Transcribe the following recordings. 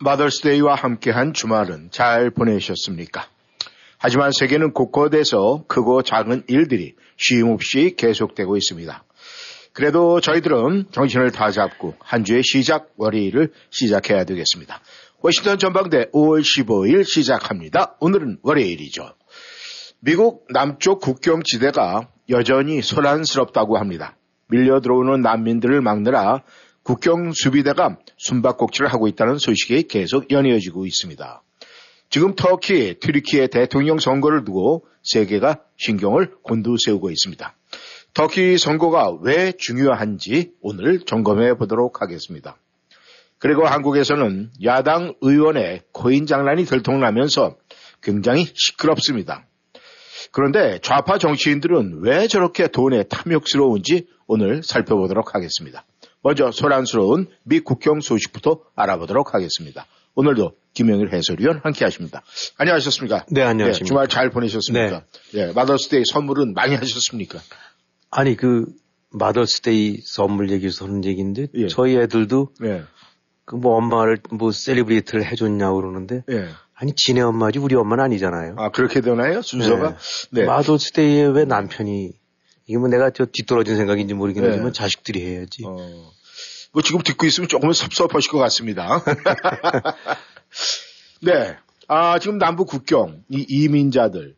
마더스데이와 함께한 주말은 잘 보내셨습니까? 하지만 세계는 곳곳에서 크고 작은 일들이 쉼없이 계속되고 있습니다. 그래도 저희들은 정신을 다 잡고 한 주의 시작 월요일을 시작해야 되겠습니다. 워싱턴 전방대 5월 15일 시작합니다. 오늘은 월요일이죠. 미국 남쪽 국경 지대가 여전히 소란스럽다고 합니다. 밀려 들어오는 난민들을 막느라 국경 수비대가 숨바꼭질을 하고 있다는 소식이 계속 연이어지고 있습니다. 지금 터키, 트리키의 대통령 선거를 두고 세계가 신경을 곤두세우고 있습니다. 터키 선거가 왜 중요한지 오늘 점검해 보도록 하겠습니다. 그리고 한국에서는 야당 의원의 코인 장난이 들통나면서 굉장히 시끄럽습니다. 그런데 좌파 정치인들은 왜 저렇게 돈에 탐욕스러운지 오늘 살펴보도록 하겠습니다. 먼저 소란스러운 미 국경 소식부터 알아보도록 하겠습니다. 오늘도 김영일 해설위원 함께 하십니다. 안녕하셨습니까? 네, 안녕하십니까. 네, 주말 잘 보내셨습니까? 네. 네, Mother's Day 선물은 많이 하셨습니까? 아니, 그, Mother's Day 선물 얘기해서 하는 얘기인데, 예. 저희 애들도, 예. 그뭐 엄마를 뭐 celebrate를 해줬냐고 그러는데, 예. 아니, 지네 엄마지 우리 엄마는 아니잖아요. 아, 그렇게 되나요? 순서가? 네. 네. 마더스데이에 왜 남편이, 이게 뭐 내가 저 뒤떨어진 생각인지 모르겠지만 네. 자식들이 해야지. 어. 뭐 지금 듣고 있으면 조금은 섭섭하실 것 같습니다. 네. 아, 지금 남북 국경, 이 이민자들.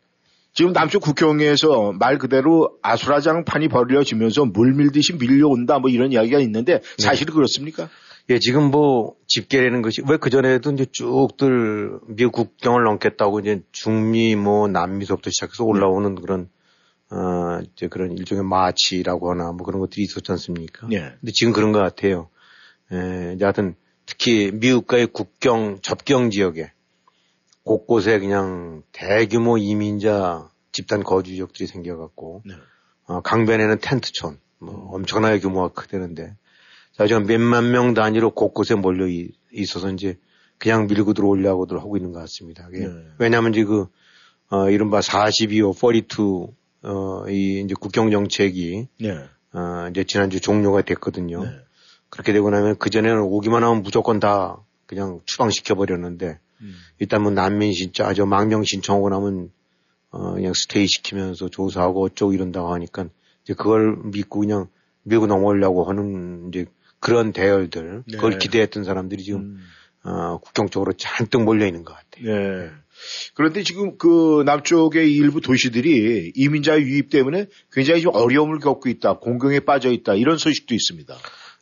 지금 남쪽 국경에서 말 그대로 아수라장판이 벌려지면서 물 밀듯이 밀려온다 뭐 이런 이야기가 있는데 사실 네. 그렇습니까? 예, 지금 뭐 집계라는 것이 왜 그전에도 이제 쭉들 미국 국경을 넘겠다고 이제 중미 뭐 남미서부터 시작해서 올라오는 그런 어, 이제 그런 일종의 마치라고 하나 뭐 그런 것들이 있었지 않습니까? 네. 근데 지금 그런 것 같아요. 에, 이제 하여튼 특히 미국과의 국경, 접경 지역에 곳곳에 그냥 대규모 이민자 집단 거주 지역들이 생겨갖고, 네. 어, 강변에는 텐트촌, 뭐 음. 엄청나게 규모가 크대는데, 자, 지금 몇만 명 단위로 곳곳에 몰려 있어서 이제 그냥 밀고 들어오려고들 하고 있는 것 같습니다. 네. 왜냐하면 이제 그, 어, 이른바 42호, 42, 어, 이 이제 국경 정책이, 네. 어, 이제 지난주 종료가 됐거든요. 네. 그렇게 되고 나면 그전에는 오기만 하면 무조건 다 그냥 추방시켜 버렸는데 음. 일단 뭐 난민 신청, 아저 망명 신청하고 나면 어 그냥 스테이 시키면서 조사하고 어쩌고 이런다고 하니까 이제 그걸 믿고 그냥 밀고 넘어오려고 하는 이제 그런 대열들 네. 그걸 기대했던 사람들이 지금 음. 어, 국경 쪽으로 잔뜩 몰려 있는 것 같아요. 네. 그런데 지금 그 남쪽의 일부 도시들이 이민자 유입 때문에 굉장히 좀 어려움을 겪고 있다, 공경에 빠져 있다 이런 소식도 있습니다.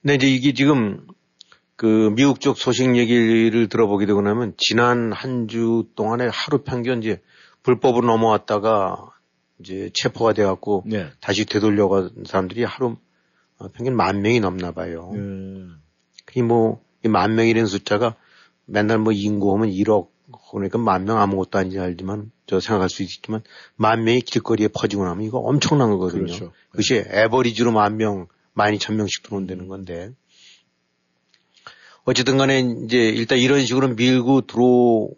네, 이제 이게 지금 그 미국 쪽 소식 얘기를 들어보게 되고 나면 지난 한 주 동안에 하루 평균 이제 불법으로 넘어왔다가 이제 체포가 돼갖고 네. 다시 되돌려간 사람들이 하루 어, 평균 만 명이 넘나 봐요. 음. 이뭐만 명이라는 숫자가 맨날 뭐 인구하면 1억 그러니까 만 명 아무것도 아닌지 알지만 저 생각할 수 있지만 만 명이 길거리에 퍼지고 나면 이거 엄청난 거거든요. 그렇죠. 그것이 에버리지로 만 명, 만 이천 명씩 들어온다는 건데 어쨌든 간에 이제 일단 이런 식으로 밀고 들어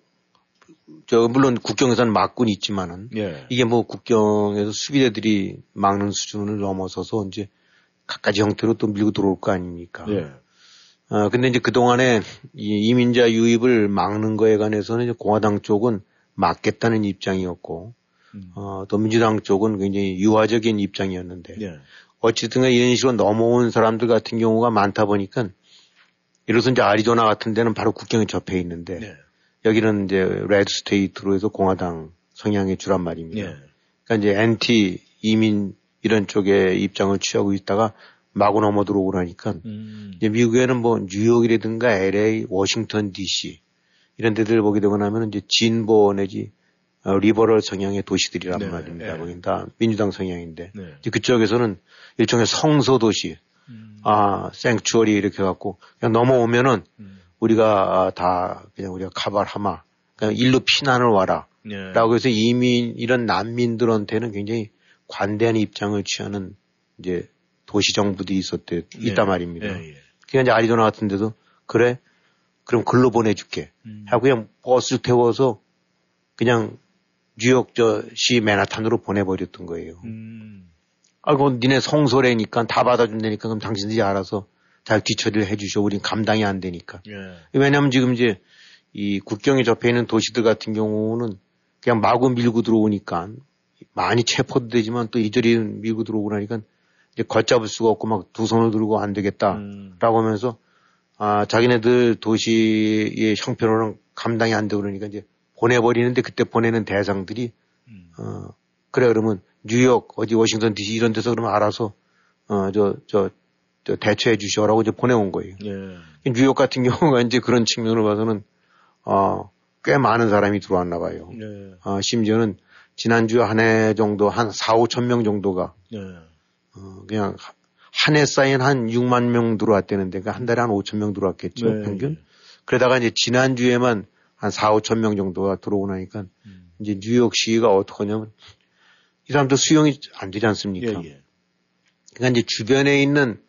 저 물론 국경에서는 막군 있지만은 예. 이게 뭐 국경에서 수비대들이 막는 수준을 넘어서서 이제 각가지 형태로 또 밀고 들어올 거 아닙니까? 예. 어, 근데 이제 그동안에 이 이민자 유입을 막는 거에 관해서는 이제 공화당 쪽은 막겠다는 입장이었고, 음. 어, 또 민주당 쪽은 굉장히 유화적인 입장이었는데, 예. 어쨌든 이런 식으로 넘어온 사람들 같은 경우가 많다 보니까, 이로서 이제 아리조나 같은 데는 바로 국경에 접해 있는데, 예. 여기는 이제 red state로 해서 공화당 성향의 주란 말입니다. 예. 그러니까 이제 엔티 이민 이런 쪽의 입장을 취하고 있다가 마구 넘어 들어오라니까 음. 이제 미국에는 뭐 뉴욕이라든가 LA, 워싱턴 DC 이런 데들 보게 되고 나면 이제 진보 내지 어, liberal 성향의 도시들이란 네, 말입니다. 네. 거긴 다 민주당 성향인데 네. 이제 그쪽에서는 일종의 성소 도시, 음. 아 생추어리 이렇게 갖고 그냥 넘어오면은 음. 우리가 다 그냥 우리가 카발하마 그러니까 일로 피난을 와라. 네. 라고 해서 이민, 이런 난민들한테는 굉장히 관대한 입장을 취하는 이제 도시 정부들이 있었대, 있단 말입니다. 예, 예. 그냥 이제 아리조나 같은 데도 그래? 그럼 글로 보내줄게. 음. 하고 그냥 버스 태워서 그냥 뉴욕 저시 맨하탄으로 보내버렸던 거예요. 음. 아, 그 니네 성소래니까 다 받아준다니까 그럼 당신들이 알아서 잘 뒤처리를 해주셔. 우린 감당이 안 되니까. 예. 왜냐면 지금 이제 이 국경에 접해 있는 도시들 같은 경우는 그냥 마구 밀고 들어오니까 많이 체포도 되지만 또 이저리 밀고 들어오고 나니까 이제 걷잡을 수가 없고 막 두 손을 들고 안 되겠다라고 음. 하면서 아, 자기네들 도시의 형편으로는 감당이 안 되고 그러니까 이제 보내버리는데 그때 보내는 대상들이 음. 어, 그래 그러면 뉴욕 어디 워싱턴 DC 이런 데서 그러면 알아서 어, 저, 저, 저 대처해 주셔라고 이제 보내온 거예요. 예. 뉴욕 같은 경우가 이제 그런 측면으로 봐서는 어, 꽤 많은 사람이 들어왔나 봐요. 예. 어, 심지어는 지난주 한 해 정도 한 4, 5천 명 정도가 예. 어, 그냥 한 해 쌓인 한 6만 명 들어왔다는데 그러니까 한 달에 한 5천 명 들어왔겠죠 네. 평균. 그러다가 이제 지난 주에만 한 4, 5천 명 정도가 들어오고 나니까 음. 이제 뉴욕시가 어떡하냐면 이 사람들 수용이 안 되지 예, 않습니까? 예. 그러니까 이제 주변에 있는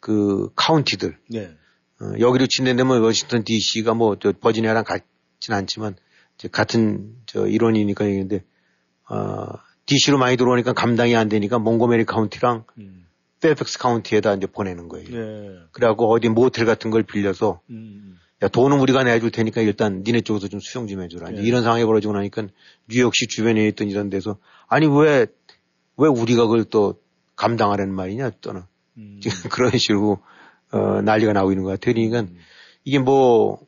그 카운티들 네. 어, 여기로 친다면 워싱턴 DC가 뭐 저 버지니아랑 같진 않지만 같은 저 일원이니까 얘기인데 어, DC로 많이 들어오니까 감당이 안 되니까 몽고메리 카운티랑 음. 페어팩스 카운티에다 이제 보내는 거예요. 예. 그래갖고 어디 모텔 같은 걸 빌려서 음. 야 돈은 우리가 내줄 테니까 일단 니네 쪽에서 좀 수용 좀 해줘라. 예. 이런 상황이 벌어지고 나니까 뉴욕시 주변에 있던 이런 데서 아니 왜 왜 우리가 그걸 또 감당하라는 말이냐 또는 음. 지금 그런 식으로 어, 난리가 나고 있는 것 같아요. 그러니까 이게 뭐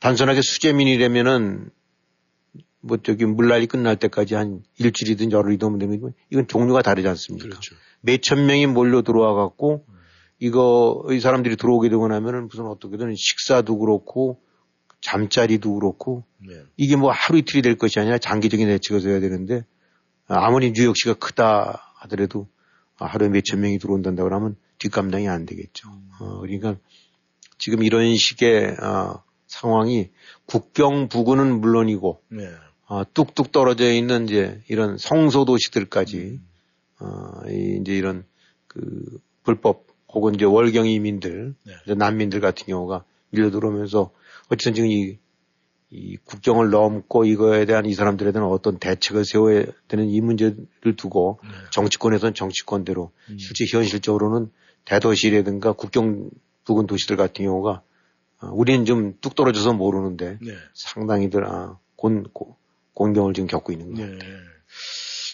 단순하게 수재민이라면은 뭐 저기 물난리 끝날 때까지 한 일주일이든 열흘이든 하면 거고 이건 종류가 다르지 않습니까? 그렇죠. 몇천 명이 몰려 들어와 갖고 이거 이 사람들이 들어오게 되고 나면은 무슨 어떻게든 식사도 그렇고 잠자리도 그렇고 네. 이게 뭐 하루 이틀이 될 것이 아니라 장기적인 대책을 써야 되는데 아무리 뉴욕시가 크다 하더라도 하루에 몇천 명이 들어온다고 그러면 뒷감당이 안 되겠죠. 어, 그러니까 지금 이런 식의 어, 상황이 국경 부근은 물론이고 네. 어, 뚝뚝 떨어져 있는 이제 이런 성소 도시들까지 어, 이- 이제 이런 그 불법 혹은 이제 월경 이민들, 네. 난민들 같은 경우가 밀려 들어오면서 어쨌든 지금 이, 이 국경을 넘고 이거에 대한 이 사람들에 대한 어떤 대책을 세워야 되는 이 문제를 두고 네. 정치권에서는 정치권대로 음. 실제 현실적으로는 대도시라든가 국경 부근 도시들 같은 경우가 어, 우리는 좀 뚝 떨어져서 모르는데 네. 상당히들 아, 곤, 고- 곤경을 지금 겪고 있는 거예요. 네.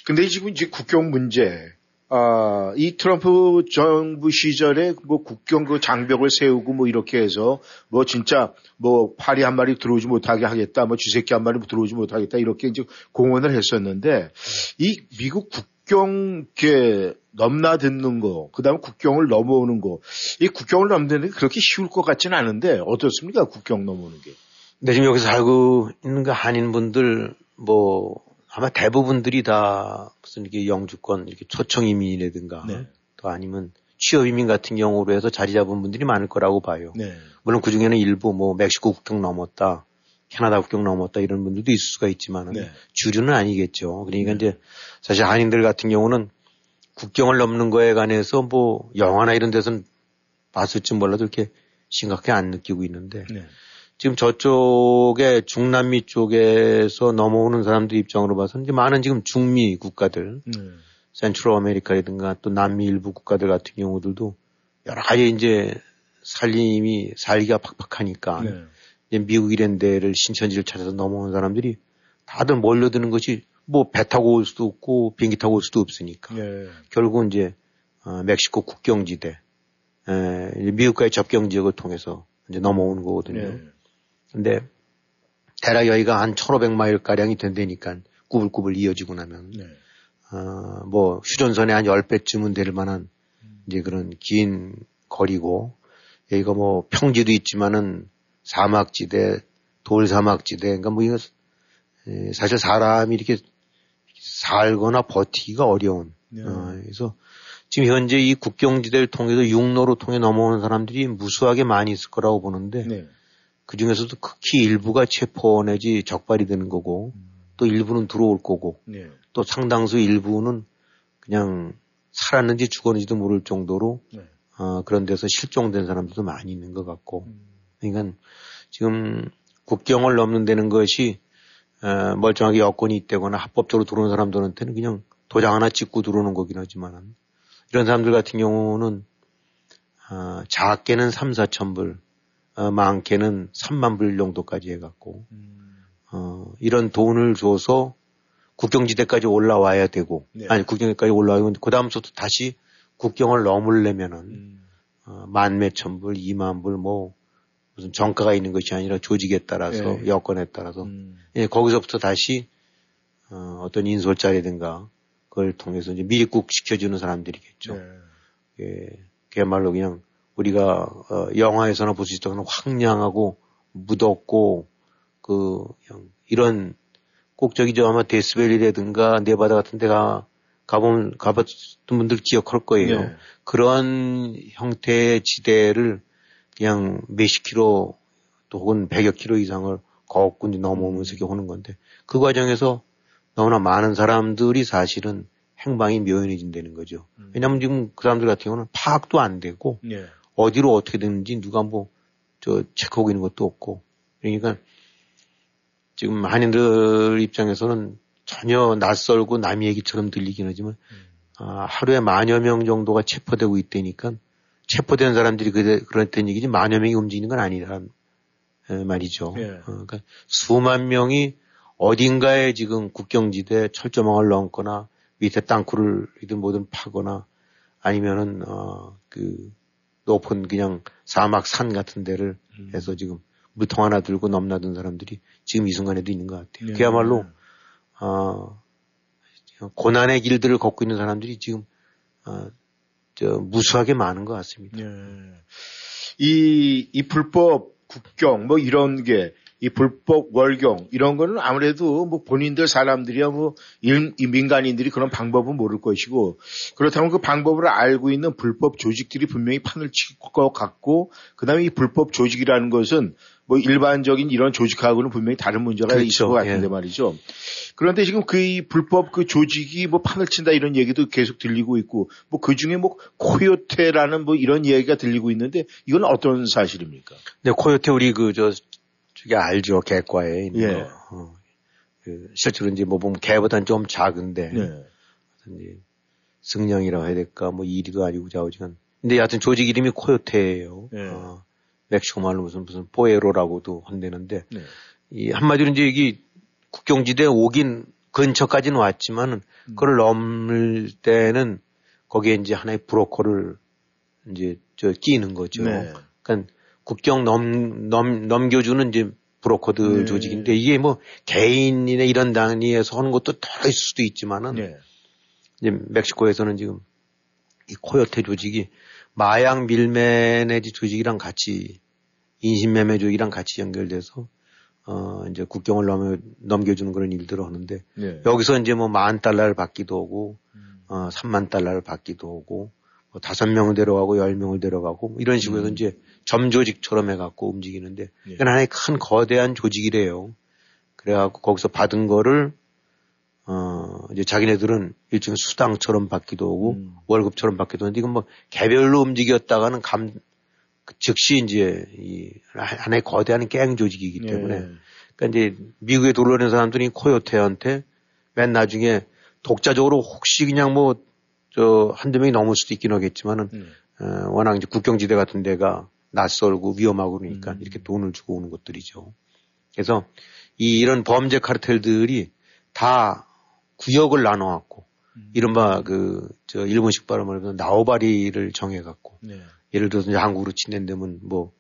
근데 지금 이제 국경 문제, 아, 이 트럼프 정부 시절에 뭐 국경 그 장벽을 세우고 뭐 이렇게 해서 뭐 진짜 뭐 파리 한 마리 들어오지 못하게 하겠다, 뭐 쥐새끼 한 마리 들어오지 못하겠다 이렇게 이제 공언을 했었는데 이 미국 국경 이렇게 넘나듣는 거, 그 다음에 국경을 넘어오는 거, 이 국경을 넘는 게 그렇게 쉬울 것 같지는 않은데 어떻습니까? 국경 넘어오는 게. 근데 지금 여기서 살고 있는 그 한인분들 뭐 아마 대부분들이 다 무슨 이렇게 영주권 이렇게 초청 이민이라든가 네. 또 아니면 취업 이민 같은 경우로 해서 자리 잡은 분들이 많을 거라고 봐요. 네. 물론 그 중에는 일부 뭐 멕시코 국경 넘었다, 캐나다 국경 넘었다 이런 분들도 있을 수가 있지만 네. 주류는 아니겠죠. 그러니까 이제 사실 한인들 같은 경우는 국경을 넘는 거에 관해서 뭐 영화나 이런 데서는 봤을지 몰라도 이렇게 심각하게 안 느끼고 있는데 네. 지금 저쪽에 중남미 쪽에서 넘어오는 사람들 입장으로 봐서는 이제 많은 지금 중미 국가들, 네. 센트럴 아메리카라든가 또 남미 일부 국가들 같은 경우들도 여러 가지 이제 살림이 살기가 팍팍하니까 네. 이제 미국 이런 데를 신천지를 찾아서 넘어오는 사람들이 다들 몰려드는 것이 뭐 배 타고 올 수도 없고 비행기 타고 올 수도 없으니까 네. 결국은 이제 어, 멕시코 국경지대, 에, 미국과의 접경 지역을 통해서 이제 넘어오는 거거든요. 네. 근데 대략 여기가 한 1500마일 가량이 된다니까 꾸불꾸불 이어지고 나면 네. 어, 뭐 휴전선에 한 10배쯤은 될 만한 이제 그런 긴 거리고 여기가 뭐 평지도 있지만은 사막지대, 돌사막지대 그러니까 뭐 이거 에, 사실 사람이 이렇게 살거나 버티기가 어려운 네. 어, 그래서 지금 현재 이 국경지대를 통해서 육로로 통해 넘어오는 사람들이 무수하게 많이 있을 거라고 보는데 네. 그 중에서도 극히 일부가 체포 내지 적발이 되는 거고 또 일부는 들어올 거고 네. 또 상당수 일부는 그냥 살았는지 죽었는지도 모를 정도로 네. 어, 그런 데서 실종된 사람들도 많이 있는 것 같고 음. 그러니까 지금 국경을 넘는 데는 것이 어, 멀쩡하게 여건이 있다거나 합법적으로 들어오는 사람들한테는 그냥 도장 하나 찍고 들어오는 거긴 하지만 이런 사람들 같은 경우는 어, 작게는 3, 4천 불, 어, 많게는 3만 불 정도까지 해갖고 어, 이런 돈을 줘서 국경지대까지 올라와야 되고 네. 아니 국경지대까지 올라오면 그 다음부터 다시 국경을 넘으려면은 음. 어, 만 몇천 불, 이만 불, 뭐, 무슨 정가가 있는 것이 아니라 조직에 따라서, 예. 여건에 따라서, 음. 예, 거기서부터 다시, 어, 어떤 인솔자라든가, 그걸 통해서 이제 미립국 시켜주는 사람들이겠죠. 네. 예, 그야말로 그냥 우리가, 어, 영화에서나 볼 수 있던 황량하고, 무덥고, 그, 이런, 꼭 저기 저 아마 데스밸리라든가 네바다 같은 데가 가보면, 가봤던 분들 기억할 거예요. 네. 그런 형태의 지대를 그냥 몇십 킬로 또 혹은 백여 킬로 이상을 걷고 이제 넘어오면서 이렇게 오는 건데 그 과정에서 너무나 많은 사람들이 사실은 행방이 묘연해진다는 거죠. 왜냐하면 지금 그 사람들 같은 경우는 파악도 안 되고 네. 어디로 어떻게 되는지 누가 뭐저 체크하고 있는 것도 없고 그러니까 지금 한인들 입장에서는 전혀 낯설고 남의 얘기처럼 들리긴 하지만 아, 하루에 만여 명 정도가 체포되고 있다니까 체포된 사람들이 그, 그랬던 얘기지 만여 명이 움직이는 건 아니란 에, 말이죠. 예. 어, 그러니까 수만 명이 어딘가에 지금 국경지대 철조망을 넘거나 밑에 땅굴을 이든 뭐든 파거나 아니면은 어, 그 높은 그냥 사막 산 같은 데를 해서 지금 물통 하나 들고 넘나든 사람들이 지금 이 순간에도 있는 것 같아요. 예. 그야말로 어, 고난의 길들을 걷고 있는 사람들이 지금 어, 저 무수하게 많은 것 같습니다. 예. 이, 이 불법 국경, 뭐 이런 게, 이 불법 월경, 이런 거는 아무래도 뭐 본인들 사람들이야 뭐, 일, 이 민간인들이 그런 방법은 모를 것이고, 그렇다면 그 방법을 알고 있는 불법 조직들이 분명히 판을 칠 것 같고, 그 다음에 이 불법 조직이라는 것은 뭐 일반적인 이런 조직하고는 분명히 다른 문제가 그렇죠. 있을 것 같은데 예. 말이죠. 그런데 지금 그 이 불법 그 조직이 뭐 판을 친다 이런 얘기도 계속 들리고 있고 뭐 그 중에 뭐 코요테라는 뭐 이런 얘기가 들리고 있는데 이건 어떤 사실입니까? 네, 코요테 우리 그 저 저기 알죠 개과에 있는 예. 거. 어, 그 실제로 이제 뭐 보면 개보다는 좀 작은데 네. 이제 승령이라고 해야 될까 뭐 이리도 아니고 좌우지간. 근데 여하튼 조직 이름이 코요테예요. 예. 어, 멕시코 말로 무슨 무슨 포에로라고도 한대는데 네. 이 한마디로 이제 여기 국경지대에 오긴 근처까지는 왔지만은 음. 그걸 넘을 때는 거기에 이제 하나의 브로커를 이제 저 끼는 거죠. 네. 그러니까 국경 넘, 넘, 넘겨주는 이제 브로커들 네. 조직인데 이게 뭐 개인이나 이런 단위에서 하는 것도 더 있을 수도 있지만은 네. 이제 멕시코에서는 지금 이 코요테 조직이 마약 밀매 내지 조직이랑 같이 인신매매 조직이랑 같이 연결돼서 어 이제 국경을 넘어 넘겨주는 그런 일들을 하는데 네. 여기서 이제 뭐 만 달러를 받기도 하고 어 3만 달러를 받기도 하고 뭐 다섯 명을 데려가고 열 명을 데려가고 뭐 이런 식으로 해서 음. 이제 점조직처럼 해갖고 움직이는데 예. 이건 하나의 큰 거대한 조직이래요. 그래갖고 거기서 받은 거를 어 이제 자기네들은 일종의 수당처럼 받기도 하고 음. 월급처럼 받기도 하는데 이건 뭐 개별로 움직였다가는 감그 즉시 이제 이 하나의 거대한 갱 조직이기 때문에 네. 그러니까 이제 미국에 돌아오는 사람들이 코요테한테 맨 나중에 독자적으로 혹시 그냥 뭐 저 한두 명이 넘을 수도 있긴 하겠지만은 네. 어, 워낙 이제 국경지대 같은 데가 낯설고 위험하고 그러니까 음. 이렇게 돈을 주고 오는 것들이죠. 그래서 이 이런 범죄 카르텔들이 다 구역을 나눠갖고 음. 이른바 그 저 일본식 발음으로 하면 나오바리를 정해갖고 네. 예를 들어서 이제 한국으로 친낸다면 뭐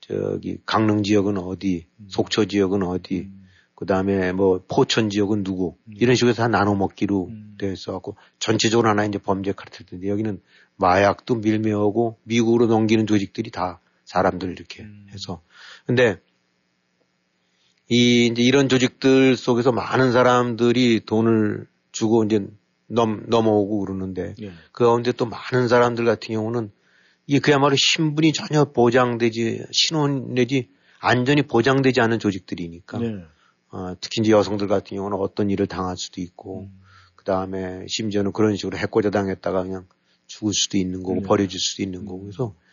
저기 강릉 지역은 어디, 속초 지역은 어디, 음. 그 다음에 뭐 포천 지역은 누구 이런 식으로 다 나눠 먹기로 음. 되어 있어갖고 전체적으로 하나 이제 범죄 카르텔인데 여기는 마약도 밀매하고 미국으로 넘기는 조직들이 다 사람들 이렇게 음. 해서 근데 이 이제 이런 조직들 속에서 많은 사람들이 돈을 주고 이제 넘 넘어오고 그러는데 예. 그 가운데 또 많은 사람들 같은 경우는 이게 그야말로 신분이 전혀 보장되지 신원 내지 안전이 보장되지 않은 조직들이니까 네. 어, 특히 이제 여성들 같은 경우는 어떤 일을 당할 수도 있고 음. 그 다음에 심지어는 그런 식으로 해코자 당했다가 그냥 죽을 수도 있는 거고 네. 버려질 수도 있는 거고 그래서 아,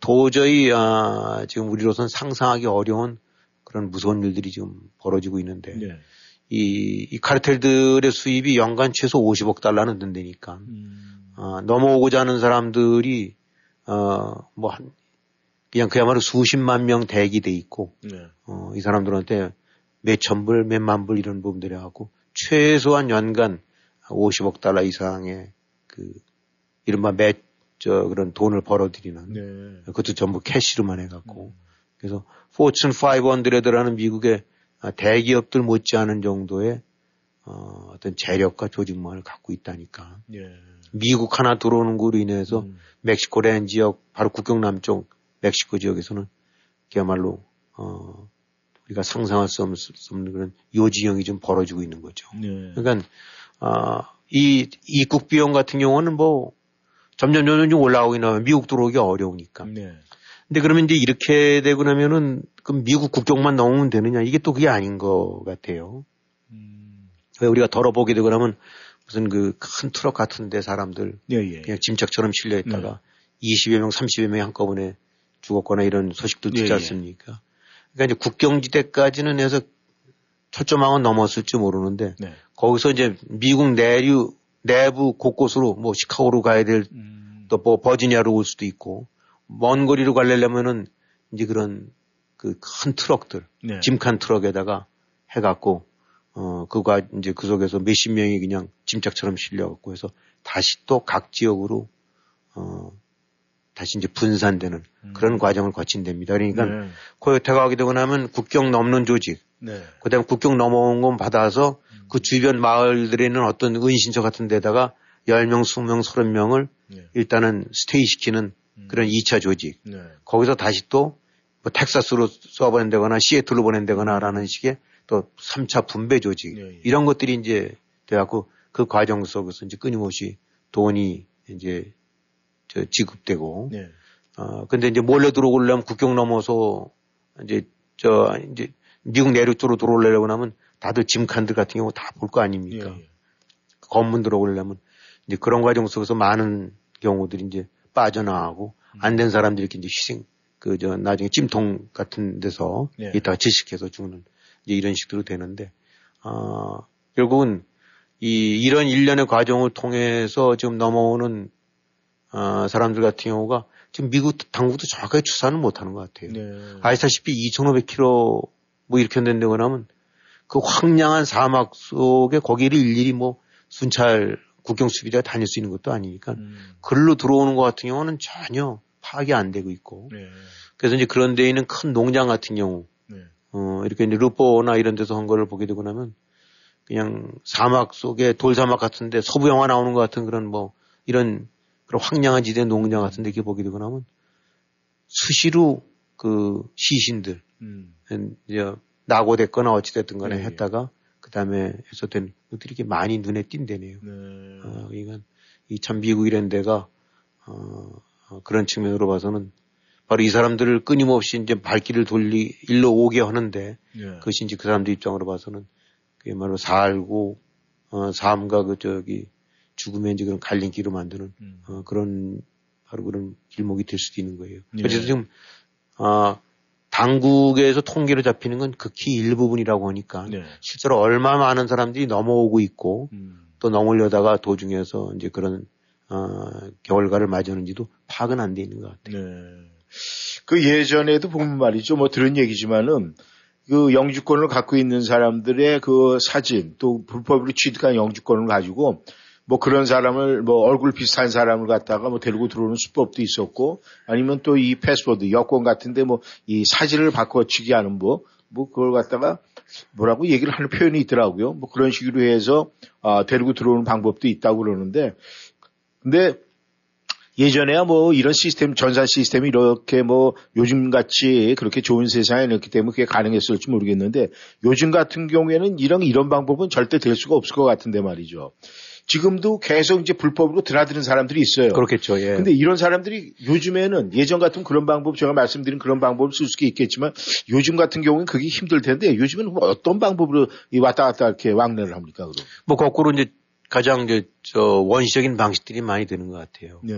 도저히 아, 지금 우리로선 상상하기 어려운 그런 무서운 일들이 지금 벌어지고 있는데 네. 이, 이 카르텔들의 수입이 연간 최소 50억 달러는 든다니까 음. 어, 넘어오고자 하는 사람들이 어, 뭐 한, 그냥 그야말로 수십만 명 대기돼 있고 네. 어, 이 사람들한테 몇천 불, 몇만 불 이런 부분들이 하고 최소한 연간 50억 달러 이상의 그 이른바 몇, 저, 그런 돈을 벌어들이는 네. 그것도 전부 캐시로만 해갖고 그래서 포춘 500라는 미국의 아, 대기업들 못지않은 정도의 어, 어떤 재력과 조직망을 갖고 있다니까 네. 미국 하나 들어오는 거로 인해서 음. 멕시코 랜 지역 바로 국경 남쪽 멕시코 지역에서는 그야말로 어, 우리가 상상할 수 없는, 그런 요지형이 좀 벌어지고 있는 거죠. 네. 그러니까 아, 이 입국 비용 같은 경우는 뭐 점점 점점 좀 올라오긴 하면 미국 들어오기 어려우니까. 네. 근데 그러면 이제 이렇게 되고 나면은 그럼 미국 국경만 넘으면 되느냐? 이게 또 그게 아닌 것 같아요. 음. 왜 우리가 덜어보게 되고 나면 무슨 그 큰 트럭 같은데 사람들 예, 예. 그냥 짐짝처럼 실려 있다가 20여 명, 30여 명이 한꺼번에 죽었거나 이런 소식도 듣지 예, 예. 않습니까? 그러니까 이제 국경지대까지는 해서 철조망은 넘었을지 모르는데 네. 거기서 이제 미국 내류 내부 곳곳으로 뭐 시카고로 가야 될 음. 또뭐 버지니아로 올 수도 있고 먼 거리로 가려면은 이제 그런 그 큰 트럭들 네. 짐칸 트럭에다가 해갖고 어 그가 이제 그 속에서 몇십 명이 그냥 짐짝처럼 실려갖고 해서 다시 또 각 지역으로 어 다시 이제 분산되는 그런 과정을 거친답니다. 그러니까 네. 코요테가 하게 되고 나면 국경 넘는 조직, 네. 그 다음에 국경 넘어온 건 받아서 그 주변 마을들에 있는 어떤 은신처 같은 데다가 10명, 20명, 30명을 네. 일단은 스테이 시키는 그런 2차 조직. 네. 거기서 다시 또 뭐 텍사스로 쏘아보낸다거나 시애틀로 보낸다거나 라는 식의 또 3차 분배 조직. 예, 예. 이런 것들이 이제 돼갖고 그 과정 속에서 이제 끊임없이 돈이 이제 저 지급되고 네. 어, 근데 이제 몰래 들어오려면 국경 넘어서 이제 저 이제 미국 내륙 쪽으로 들어오려고 하면 다들 짐칸들 같은 경우 다 볼거 예, 아닙니까? 예. 검문 들어오려면 이제 그런 과정 속에서 많은 경우들이 이제 빠져나가고 안된 사람들이 이렇게 이제 희생 그 저 나중에 찜통 같은 데서 네. 이따가 질식해서 죽는 이제 이런 식으로 되는데 아 결국은 이 이런 일련의 과정을 통해서 지금 넘어오는 아, 사람들 같은 경우가 지금 미국 당국도 정확하게 추산을 못하는 것 같아요. 네. 아시다시피 2,500km 뭐 이렇게 된다고 하면 그 황량한 사막 속에 거기를 일일이 뭐 순찰 국경 수비대가 다닐 수 있는 것도 아니니까 음. 글로 들어오는 것 같은 경우는 전혀 파악이 안 되고 있고 네. 그래서 이제 그런 데 있는 큰 농장 같은 경우 네. 어 이렇게 이제 루포나 이런 데서 한 거를 보게 되고 나면 그냥 사막 속에 돌사막 같은데 서부 영화 나오는 것 같은 그런 뭐 이런 그런 황량한 지대 농장 같은데 이렇게 보게 되고 나면 수시로 그 시신들 음. 이제 낙오됐거나 어찌됐든 간에 예, 예. 했다가 그 다음에 해서 된 것들이 이렇게 많이 눈에 띈다네요. 네. 어, 그러니까 이 참 미국 이런 데가 어, 어, 그런 측면으로 봐서는 바로 이 사람들을 끊임없이 이제 발길을 돌리 일로 오게 하는데 네. 그것이 이제 그 사람들 입장으로 봐서는 그야말로 살고 어, 삶과 그 저기 죽음의 이제 그런 갈림길을 만드는 음. 어, 그런 바로 그런 길목이 될 수도 있는 거예요. 예. 그래서 지금 아 당국에서 통계로 잡히는 건 극히 일부분이라고 하니까 네. 실제로 얼마 많은 사람들이 넘어오고 있고 음. 또 넘으려다가 도중에서 이제 그런 어, 결과를 맞이하는지도 파악은 안 돼 있는 것 같아요. 네. 그 예전에도 보면 말이죠. 뭐 들은 얘기지만은 그 영주권을 갖고 있는 사람들의 그 사진 또 불법으로 취득한 영주권을 가지고 뭐 그런 사람을 뭐 얼굴 비슷한 사람을 갖다가 뭐 데리고 들어오는 수법도 있었고 아니면 또 이 패스워드 여권 같은데 뭐 이 사진을 바꿔치기 하는 뭐, 뭐 그걸 갖다가 뭐라고 얘기를 하는 표현이 있더라고요. 뭐 그런 식으로 해서 아, 데리고 들어오는 방법도 있다고 그러는데 근데 예전에야 뭐 이런 시스템, 전산 시스템이 이렇게 뭐 요즘 같이 그렇게 좋은 세상에 넣기 때문에 그게 가능했을지 모르겠는데 요즘 같은 경우에는 이런, 이런 방법은 절대 될 수가 없을 것 같은데 말이죠. 지금도 계속 이제 불법으로 드나드는 사람들이 있어요. 그렇겠죠. 예. 근데 이런 사람들이 요즘에는 예전 같은 그런 방법 제가 말씀드린 그런 방법을 쓸 수 있겠지만 요즘 같은 경우는 그게 힘들 텐데 요즘은 뭐 어떤 방법으로 이 왔다 갔다 이렇게 왕래를 합니까 그럼? 뭐 거꾸로 이제 가장 이제 저 원시적인 방식들이 많이 되는 것 같아요. 네.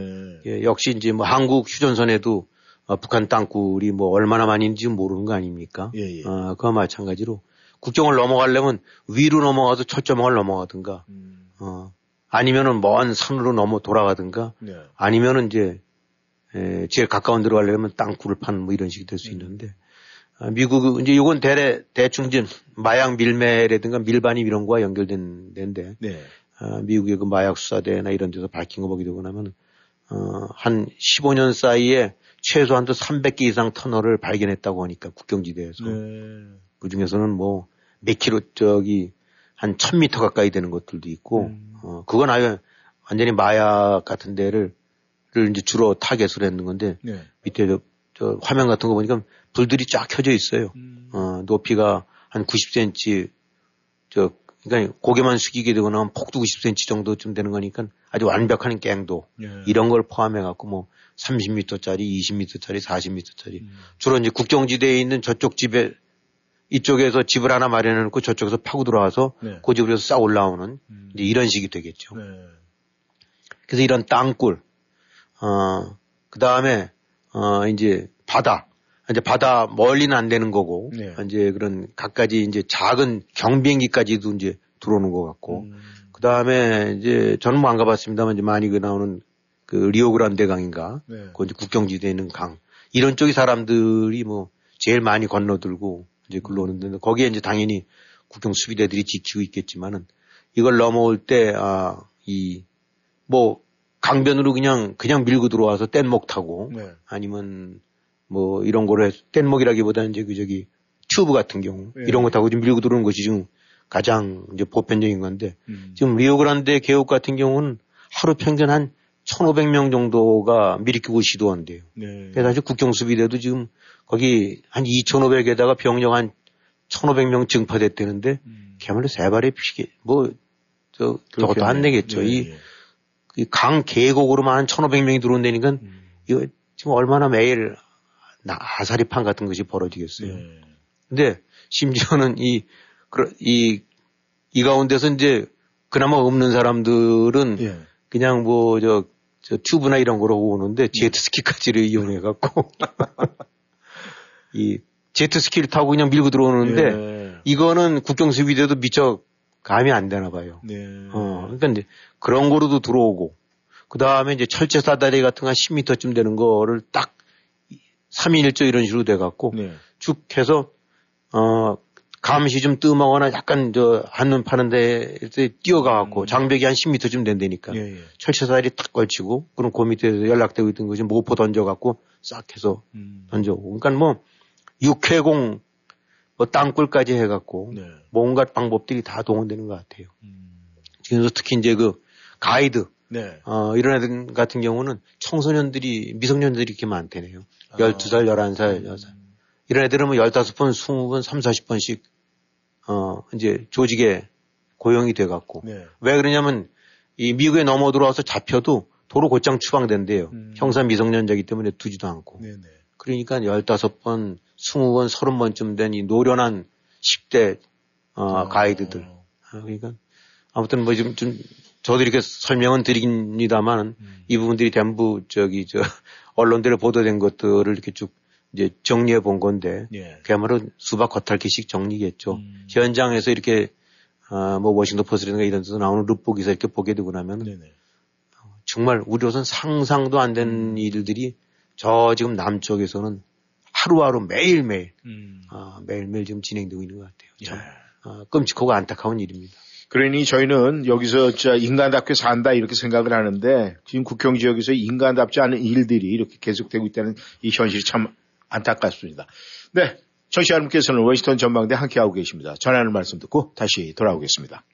예, 역시 이제 뭐 한국 휴전선에도 어, 북한 땅굴이 뭐 얼마나 많이 있는지 모르는 거 아닙니까? 예, 예. 어, 그와 마찬가지로 국경을 넘어가려면 위로 넘어가서 철조망을 넘어가든가, 음, 어, 아니면은 먼 산으로 넘어 돌아가든가, 네. 아니면은 이제 에, 제일 가까운 데로 가려면 땅굴을 파는 뭐 이런 식이 될 수 있는데 아, 미국 이제 이건 대래 대충 이제 마약 밀매라든가 밀반입 이런 거와 연결된 데인데 네. 아, 미국의 그 마약 수사대나 이런 데서 밝힌 거 보게 되고 나면 어, 한 15년 사이에 최소한도 300개 이상 터널을 발견했다고 하니까 국경지대에서 네. 그 중에서는 뭐 몇 킬로 저기 한 1000m 가까이 되는 것들도 있고 음. 어, 그건 아예 완전히 마약 같은 데를 를 이제 주로 타겟으로 했는 건데 네. 밑에 저, 저 화면 같은 거 보니까 불들이 쫙 켜져 있어요. 음. 어, 높이가 한 90cm 저 그러니까 고개만 숙이게 되고 나면 폭도 90cm 정도쯤 되는 거니까 아주 완벽한 갱도 네. 이런 걸 포함해 갖고 뭐 30m짜리, 20m짜리, 40m짜리 음. 주로 이제 국경지대에 있는 저쪽 집에 이쪽에서 집을 하나 마련해 놓고 저쪽에서 파고 들어와서 네. 그 집으로 싹 올라오는 음. 이제 이런 식이 되겠죠. 네. 그래서 이런 땅굴, 어, 그 다음에, 어, 이제 바다. 이제 바다 멀리는 안 되는 거고, 네. 이제 그런 각가지 이제 작은 경비행기까지도 이제 들어오는 것 같고, 음. 그 다음에 이제 저는 뭐 안 가봤습니다만 이제 많이 그 나오는 그 리오그란데 강인가, 네. 그 국경지대에 있는 강, 이런 쪽이 사람들이 뭐 제일 많이 건너들고 이제 글로 오는데 거기에 이제 당연히 국경 수비대들이 지키고 있겠지만은 이걸 넘어올 때, 아, 이, 뭐, 강변으로 그냥, 그냥 밀고 들어와서 뗏목 타고 네. 아니면 뭐 이런 거를 해서 뗏목이라기보다는 이제 그 저기 튜브 같은 경우 예. 이런 거 타고 좀 밀고 들어오는 것이 지금 가장 이제 보편적인 건데 음. 지금 리오그란데 계곡 같은 경우는 하루 평균 한 1,500명 정도가 밀키고 시도한대요. 네. 그래서 사실 국경수비대도 지금 거기 한 2,500에다가 병력 한 1,500명 증파됐다는데 음. 걔말로 세 발의 피게 뭐, 저, 저것도. 안 내겠죠. 예, 이, 예. 이강 계곡으로만 한 1,500명이 들어온다니까 음. 이거 지금 얼마나 매일 나- 아사리판 같은 것이 벌어지겠어요. 네. 근데 심지어는 이, 이, 이 가운데서 이제 그나마 없는 사람들은 예. 그냥 뭐 저, 저 튜브나 이런 거로 오는데 제트스키까지를 이용해갖고 이 제트 스키를 타고 그냥 밀고 들어오는데 예. 이거는 국경 수비대도 미처 감이 안 되나 봐요. 네. 어, 그러니까 이제 그런 거로도 들어오고, 그 다음에 이제 철제 사다리 같은 거 한 10m쯤 되는 거를 딱 3인 1조 이런 식으로 돼갖고 네. 쭉 해서, 어, 감시 좀 뜸하거나 약간 저 한눈 파는 데 뛰어가갖고 음. 장벽이 한 10m쯤 된다니까. 예, 예. 철제 사다리 탁 걸치고, 그럼 그 밑에 연락되고 있던 것이 모포 던져갖고 싹 해서 음. 던져오고. 그러니까 뭐, 육해공, 뭐 땅굴까지 해갖고, 네. 뭔가 방법들이 다 동원되는 것 같아요. 음. 그래서 특히 이제 그 가이드, 네. 어, 이런 애들 같은 경우는 청소년들이, 미성년들이 이렇게 많대네요. 아. 12살, 11살, 6살. 이런 애들은 뭐 15번, 20번, 3, 40번씩, 어, 이제 조직에 고용이 돼 갖고. 네. 왜 그러냐면 이 미국에 넘어 들어와서 잡혀도 도로 곧장 추방된대요. 음. 형사 미성년자이기 때문에 두지도 않고. 네, 네. 그러니까 15번, 20번, 30번쯤 된 이 노련한 10대, 어, 가이드들. 아, 그러니까 아무튼 뭐 좀, 좀 저도 이렇게 설명은 드립니다만 음. 이 부분들이 전부 저기 저 언론들에 보도된 것들을 이렇게 쭉 이제 정리해 본 건데 예. 그야말로 수박 겉핥기식 정리겠죠. 음. 현장에서 이렇게 아, 뭐 워싱턴 포스트라든가 이런 데서 나오는 룹보 기사 이렇게 보게 되고 나면 네네. 정말 우리로선 상상도 안 되는 일들이 저 지금 남쪽에서는 하루하루 매일매일 음. 아, 매일매일 지금 진행되고 있는 것 같아요. 참 예. 아, 끔찍하고 안타까운 일입니다. 그러니 저희는 여기서 진짜 인간답게 산다 이렇게 생각을 하는데 지금 국경 지역에서 인간답지 않은 일들이 이렇게 계속되고 있다는 이 현실이 참 안타깝습니다. 네. 청취자 여러분께서는 워싱턴 전망대 함께하고 계십니다. 전하는 말씀 듣고 다시 돌아오겠습니다.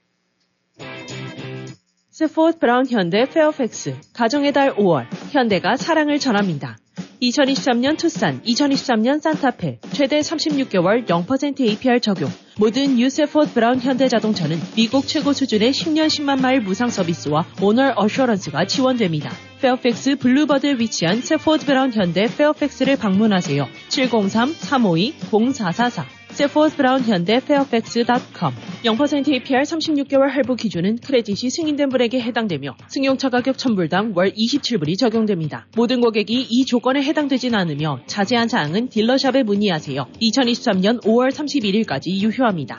Safford Brown 현대 페어팩스, 가정의 달 5월, 현대가 사랑을 전합니다. 2023년 투싼, 2023년 산타페, 최대 36개월 0% APR 적용. 모든 new Safford Brown 현대 자동차는 미국 최고 수준의 10년 10만 마일 무상 서비스와 owner assurance가 지원됩니다. 페어팩스 Boulevard에 위치한 Safford Brown 현대 페어팩스를 방문하세요. 703-352-0444 Safford Brown 현대 페어팩스.com 0% APR 36개월 할부 기준은 크레딧이 승인된 분에게 해당되며 승용차 가격 1000불당 월 27불이 적용됩니다. 모든 고객이 이 조건에 해당되진 않으며 자세한 사항은 딜러샵에 문의하세요. 2023년 5월 31일까지 유효합니다.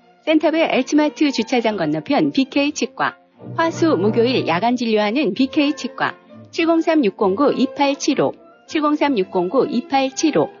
센터빌 H마트 주차장 건너편 BK 치과. 화수 목요일 야간 진료하는 BK 치과. 703-609-2875. 703-609-2875.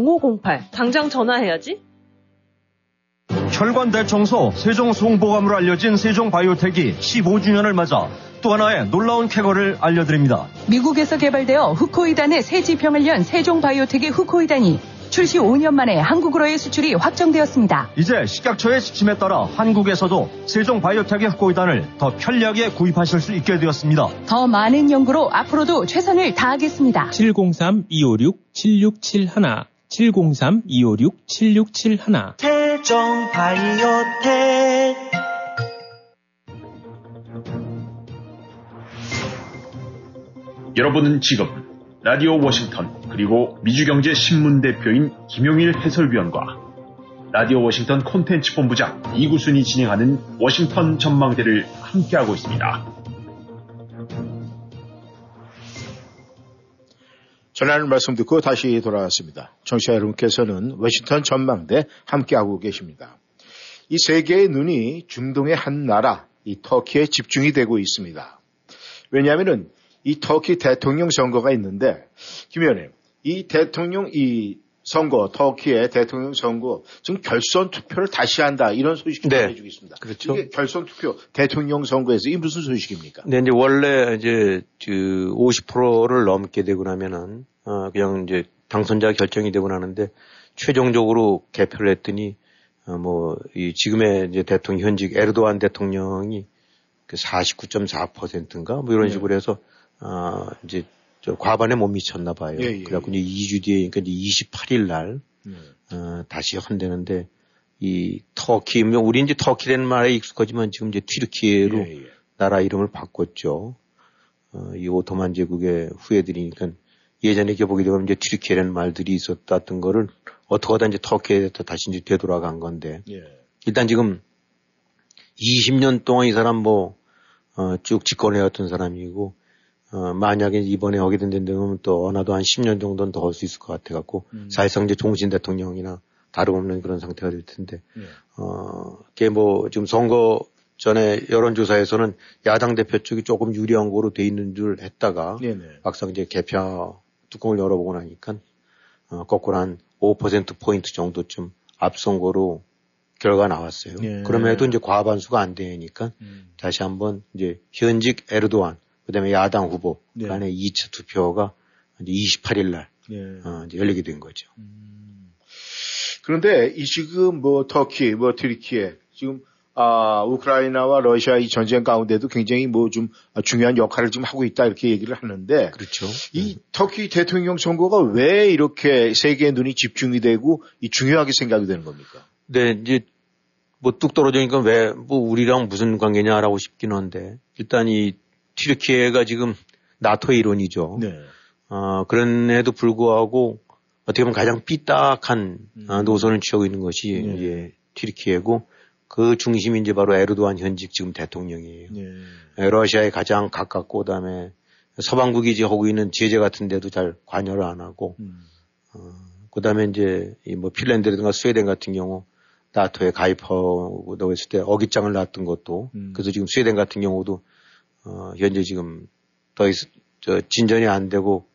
당장 전화해야지. 혈관 대청소 세종 송보감으로 알려진 세종 바이오텍이 15주년을 맞아 또 하나의 놀라운 쾌거를 알려드립니다. 미국에서 개발되어 후코이단의 새 지평을 연 세종 바이오텍의 후코이단이 출시 5년 만에 한국으로의 수출이 확정되었습니다. 이제 식약처의 지침에 따라 한국에서도 세종 바이오텍의 후코이단을 더 편리하게 구입하실 수 있게 되었습니다. 더 많은 연구로 앞으로도 최선을 다하겠습니다. 703-256-7671 703-256-7671 세종 바이오텍 여러분은 지금 라디오 워싱턴 그리고 미주경제 신문 대표인 김용일 해설위원과 라디오 워싱턴 콘텐츠 본부장 이구순이 진행하는 워싱턴 전망대를 함께하고 있습니다. 전하는 말씀 듣고 다시 돌아왔습니다. 청취자 여러분께서는 워싱턴 전망대 함께하고 계십니다. 이 세계의 눈이 중동의 한 나라, 이 터키에 집중이 되고 있습니다. 왜냐하면은 이 터키 대통령 선거가 있는데, 김 의원님, 이 대통령, 이 선거, 터키의 대통령 선거, 지금 결선 투표를 다시 한다, 이런 소식이 네. 전해지고 있습니다. 그렇죠. 이게 결선 투표, 대통령 선거에서 이 무슨 소식입니까? 네, 이제 원래 이제 그 50%를 넘게 되고 나면은 어 그냥 이제 당선자 결정이 되고 나는데 최종적으로 개표를 했더니 어 뭐 이 지금의 이제 대통령 현직 에르도안 대통령이 그 49.4%인가 뭐 이런 네. 식으로 해서 어 이제 저 과반에 못 미쳤나 봐요. 예, 예, 그래갖고 이제 2주 뒤에 그러니까 이제 28일 날 네. 어, 다시 헌되는데 이 터키, 뭐 우리 이제 터키라는 말에 익숙하지만 지금 이제 튀르키예로 예, 예. 나라 이름을 바꿨죠. 어, 이 오토만 제국의 후예들이니까 예전에 이렇게 보게 되면 이제 튀르키예라는 말들이 있었던 거를 어떻게 하다 이제 터키에 다시 이제 되돌아간 건데 예. 일단 지금 20년 동안 이 사람 뭐, 어, 쭉 집권해왔던 사람이고, 어, 만약에 이번에 하게 된다면 또 어나도 한 10년 정도는 더 할 수 있을 것 같아갖고, 음. 사실상 이제 종신 대통령이나 다름없는 그런 상태가 될 텐데, 예. 어, 그게 뭐 지금 선거 전에 여론조사에서는 야당 대표 쪽이 조금 유리한 거로 돼 있는 줄 했다가, 네네. 막상 이제 개표 뚜껑을 열어보고 나니까, 어, 거꾸로 한 5% 포인트 정도쯤 앞선 거로 결과 나왔어요. 예. 그럼에도 이제 과반수가 안 되니까 음. 다시 한번 이제 현직 에르도안 그다음에 야당 후보 네. 간의 2차 투표가 이제 28일 날 예. 어, 이제 열리게 된 거죠. 그런데 이 지금 뭐 터키, 뭐 트리키에 지금 아 우크라이나와 러시아 이 전쟁 가운데도 굉장히 뭐 좀 중요한 역할을 지금 하고 있다 이렇게 얘기를 하는데 그렇죠. 이 터키 대통령 선거가 왜 이렇게 세계의 눈이 집중이 되고 이 중요하게 생각이 되는 겁니까? 네, 이제 뭐 뚝 떨어지니까 왜 뭐 우리랑 무슨 관계냐라고 싶긴 한데 일단 이 튀르키예가 지금 나토의 일원이죠. 네. 어, 그런에도 불구하고 어떻게 보면 가장 삐딱한 어, 노선을 취하고 있는 것이 네. 이제 튀르키예고 그 중심이 이제 바로 에르도안 현직 지금 대통령이에요. 네. 에, 러시아에 가장 가깝고 그다음에 서방국이 이제 하고 있는 제재 같은 데도 잘 관여를 안 하고 어, 그다음에 이제 이 뭐 핀란드라든가 스웨덴 같은 경우 나토에 가입하고 했을 때 어깃장을 놨던 것도 음. 그래서 지금 스웨덴 같은 경우도 어, 현재 지금 더 있, 저 진전이 안 되고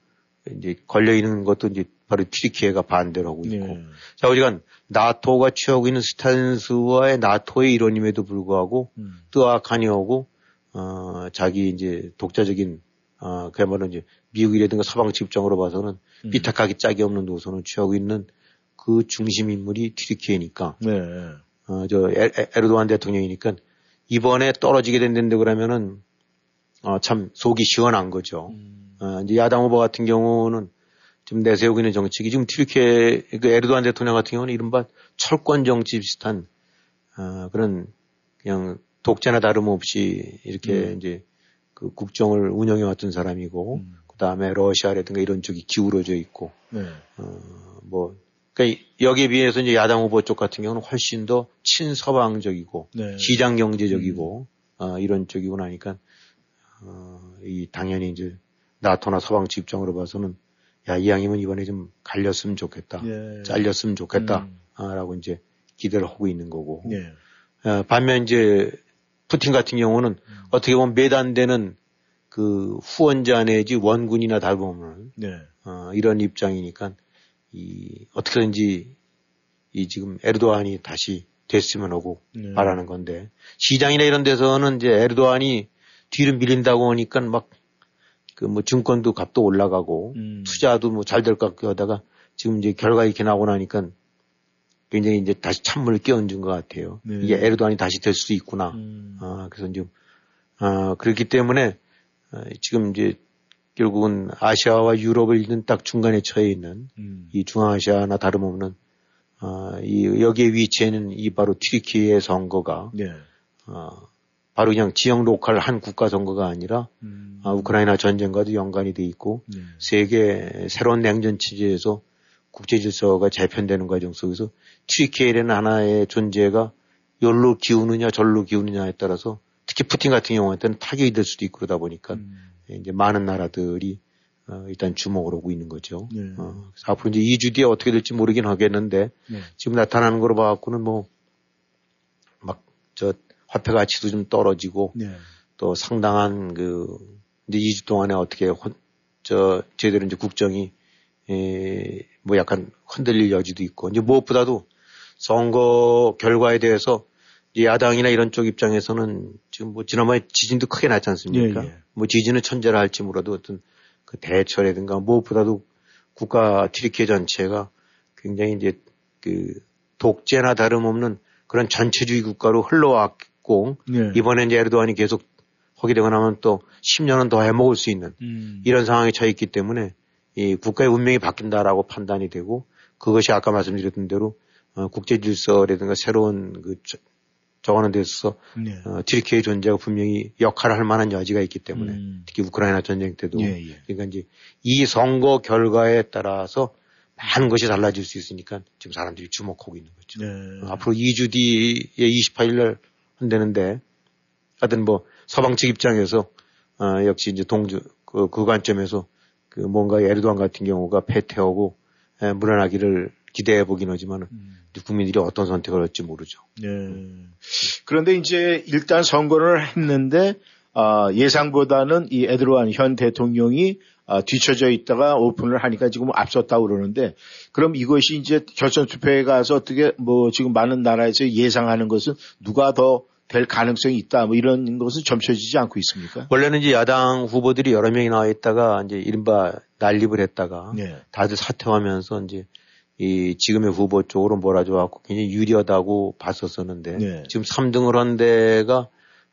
이제 걸려 있는 것도 이제 바로 튀르키예가 반대를 하고 있고 네. 자 우리가 나토가 취하고 있는 스탄스와의 나토의 일원임에도 불구하고 음. 뜨악하니하고 어 자기 이제 독자적인 어 그야말로 이제 미국이라든가 서방 집정으로 봐서는 음. 삐딱하기 짝이 없는 노선을 취하고 있는 그 중심 인물이 튀르키예니까 네. 어저 에르도안 대통령이니까 이번에 떨어지게 된다는데 그러면은 어 참 속이 시원한 거죠. 어 이제 야당 후보 같은 경우는 지금 내세우고 있는 정책이 지금 튀르키예 그 에르도안 대통령 같은 경우는 이른바 철권 정치 비슷한 어 그런 그냥 독재나 다름없이 이렇게 음. 이제 그 국정을 운영해 왔던 사람이고 그 다음에 러시아라든가 이런 쪽이 기울어져 있고 네. 뭐 그러니까 여기에 비해서 이제 야당 후보 쪽 같은 경우는 훨씬 더 친서방적이고 네. 시장 경제적이고 어, 이런 쪽이고 나니까 어, 이 당연히 이제 나토나 서방 집정으로 봐서는 야 이왕이면 이번에 좀 갈렸으면 좋겠다, 예. 잘렸으면 좋겠다, 음. 아, 라고 이제 기대를 하고 있는 거고. 네. 어, 반면 이제 푸틴 같은 경우는 음. 어떻게 보면 매단되는 그 후원자 내지 원군이나 다름없는 네. 어, 이런 입장이니까 이 어떻게든지 이 지금 에르도안이 다시 됐으면 하고 네. 바라는 건데 시장이나 이런 데서는 이제 에르도안이 뒤로 밀린다고 하니까 막 그 뭐 증권도 값도 올라가고 음. 투자도 뭐 잘 될 것 같고 하다가 지금 이제 결과 이렇게 나오고 나니까 굉장히 이제 다시 찬물을 끼얹은 것 같아요. 네. 이게 에르도안이 다시 될 수도 있구나. 음. 아, 그래서 이제, 아, 그렇기 때문에, 어, 지금 이제 결국은 아시아와 유럽을 잇는 딱 중간에 처해 있는 음. 이 중앙아시아나 다름없는, 아, 이, 여기에 위치해는 이 바로 튀르키의 선거가, 네. 어, 바로 그냥 지역 로컬 한 국가 선거가 아니라, 음. 아, 우크라이나 전쟁과도 연관이 돼 있고, 네. 세계 새로운 냉전 체제에서 국제 질서가 재편되는 과정 속에서 튀르키예라는 하나의 존재가 열로 기우느냐 절로 기우느냐에 따라서 특히 푸틴 같은 경우한테는 타격이 될 수도 있고 그러다 보니까 음. 이제 많은 나라들이 어, 일단 주목을 하고 있는 거죠. 네. 어, 앞으로 이제 2주 뒤에 어떻게 될지 모르긴 하겠는데 네. 지금 나타나는 거로 봐갖고는 뭐 막 저 화폐 가치도 좀 떨어지고 네. 또 상당한 그 이제 2주 동안에 어떻게 혼, 저 제대로 이제 국정이 에, 뭐 약간 흔들릴 여지도 있고 이제 무엇보다도 선거 결과에 대해서 이제 야당이나 이런 쪽 입장에서는 지금 뭐 지난번에 지진도 크게 났지 않습니까? 예, 예. 뭐 지진은 천재라 할지 몰라도 어떤 그 대처라든가 무엇보다도 국가 튀르키예 전체가 굉장히 이제 그 독재나 다름없는 그런 전체주의 국가로 흘러왔 고 네. 이번에 이제 에르도안이 계속 하게 되고 나면 또 10년은 더 해먹을 수 있는 음. 이런 상황에 처해 있기 때문에 이 국가의 운명이 바뀐다라고 판단이 되고 그것이 아까 말씀드렸던 대로 어, 국제 질서라든가 새로운 그 저- 정하는 데 있어서 네. 어, 튀르키의 존재가 분명히 역할을 할 만한 여지가 있기 때문에 음. 특히 우크라이나 전쟁 때도 예, 예. 그러니까 이제 이 선거 결과에 따라서 많은 것이 달라질 수 있으니까 지금 사람들이 주목하고 있는 거죠. 네. 어, 앞으로 2주 뒤에 28일 날 한다는데 하여튼 뭐 서방 측 입장에서 어, 역시 이제 동주 그, 그 관점에서 그 뭔가 에르도안 같은 경우가 패퇴하고 에, 물러나기를 기대해 보긴 하지만 이제 국민들이 어떤 선택을 할지 모르죠. 네. 그런데 이제 일단 선거를 했는데 아, 예상보다는 이 에드로안 현 대통령이 아, 뒤쳐져 있다가 오픈을 하니까 지금 앞섰다고 그러는데 그럼 이것이 이제 결선 투표에 가서 어떻게 뭐 지금 많은 나라에서 예상하는 것은 누가 더 될 가능성이 있다 뭐 이런 것은 점쳐지지 않고 있습니까? 원래는 이제 야당 후보들이 여러 명이 나와 있다가 이제 이른바 난립을 했다가 네. 다들 사퇴하면서 이제 이 지금의 후보 쪽으로 몰아줘갖고 굉장히 유리하다고 봤었었는데 네. 지금 3등을 한 데가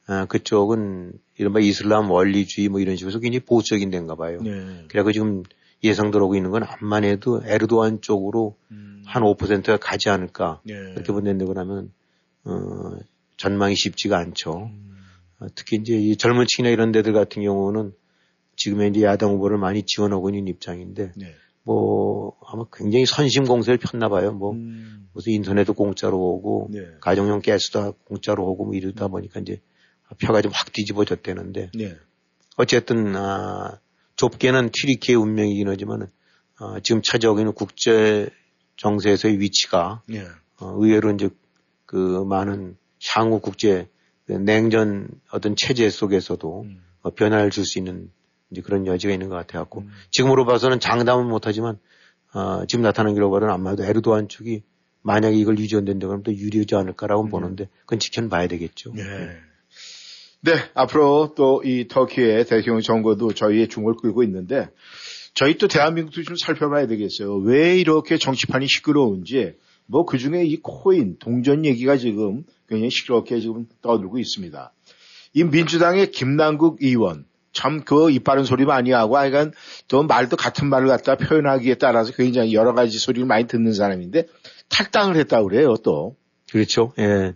아, 그쪽은 이른바 이슬람 원리주의 뭐 이런 식으로 굉장히 보수적인 데인가 봐요. 네. 그래고 지금 예상들 오고 있는 건 암만 해도 에르도안 쪽으로 한 5%가 가지 않을까. 네. 그렇게 본다고 하면, 어, 전망이 쉽지가 않죠. 어, 특히 이제 이 젊은 층이나 이런 데들 같은 경우는 지금의 이제 야당 후보를 많이 지원하고 있는 입장인데, 네. 뭐, 아마 굉장히 선심 공세를 폈나 봐요. 뭐, 무슨 인터넷도 공짜로 오고, 네. 가정용 가스도 공짜로 오고 뭐 이러다 보니까 이제 표가 좀 확 뒤집어졌다는데, 네. 어쨌든 아, 좁게는 튀리키의 운명이긴 하지만 아, 지금 차지하고 있는 국제 정세에서의 위치가 네. 어, 의외로 이제 그 많은 향후 국제 그 냉전 어떤 체제 속에서도 어, 변화를 줄 수 있는 이제 그런 여지가 있는 것 같아갖고 지금으로 봐서는 장담은 못하지만 어, 지금 나타난 기로 봐서는 아마도 에르도안 쪽이 만약에 이걸 유지한다고 하면 또 유리하지 않을까라고 보는데 그건 지켜봐야 되겠죠. 네. 네, 앞으로 또 이 터키의 대통령 선거도 저희의 중을 끌고 있는데 저희 또 대한민국도 좀 살펴봐야 되겠어요. 왜 이렇게 정치판이 시끄러운지 뭐 그 중에 이 코인 동전 얘기가 지금 굉장히 시끄럽게 지금 떠들고 있습니다. 이 민주당의 김남국 의원 참 그 이빠른 소리 많이 하고 하여간 또 말도 같은 말을 갖다 표현하기에 따라서 굉장히 여러 가지 소리를 많이 듣는 사람인데 탈당을 했다고 그래요 또. 그렇죠. 예.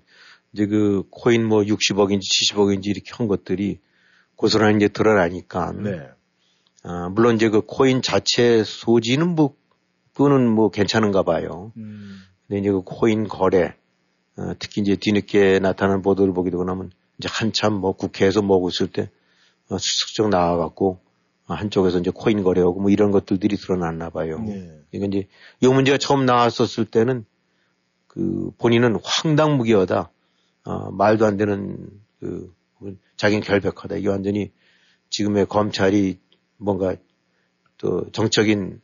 이제 그 코인 뭐 60억인지 70억인지 이렇게 한 것들이 고스란히 이제 드러나니까. 네. 아, 물론 이제 그 코인 자체 소지는 뭐, 그거는 뭐 괜찮은가 봐요. 근데 이제 그 코인 거래, 어, 특히 이제 뒤늦게 나타난 보도를 되고 나면 이제 한참 뭐 국회에서 뭐고 있을 때 어, 슬쩍 나와갖고 어, 한쪽에서 이제 코인 거래하고 뭐 이런 것들이 드러났나 봐요. 네. 그러니까 이제 이 문제가 처음 나왔었을 때는 그 본인은 황당무계하다. 어, 말도 안 되는 그 자기는 결백하다. 이게 완전히 지금의 검찰이 뭔가 또 정적인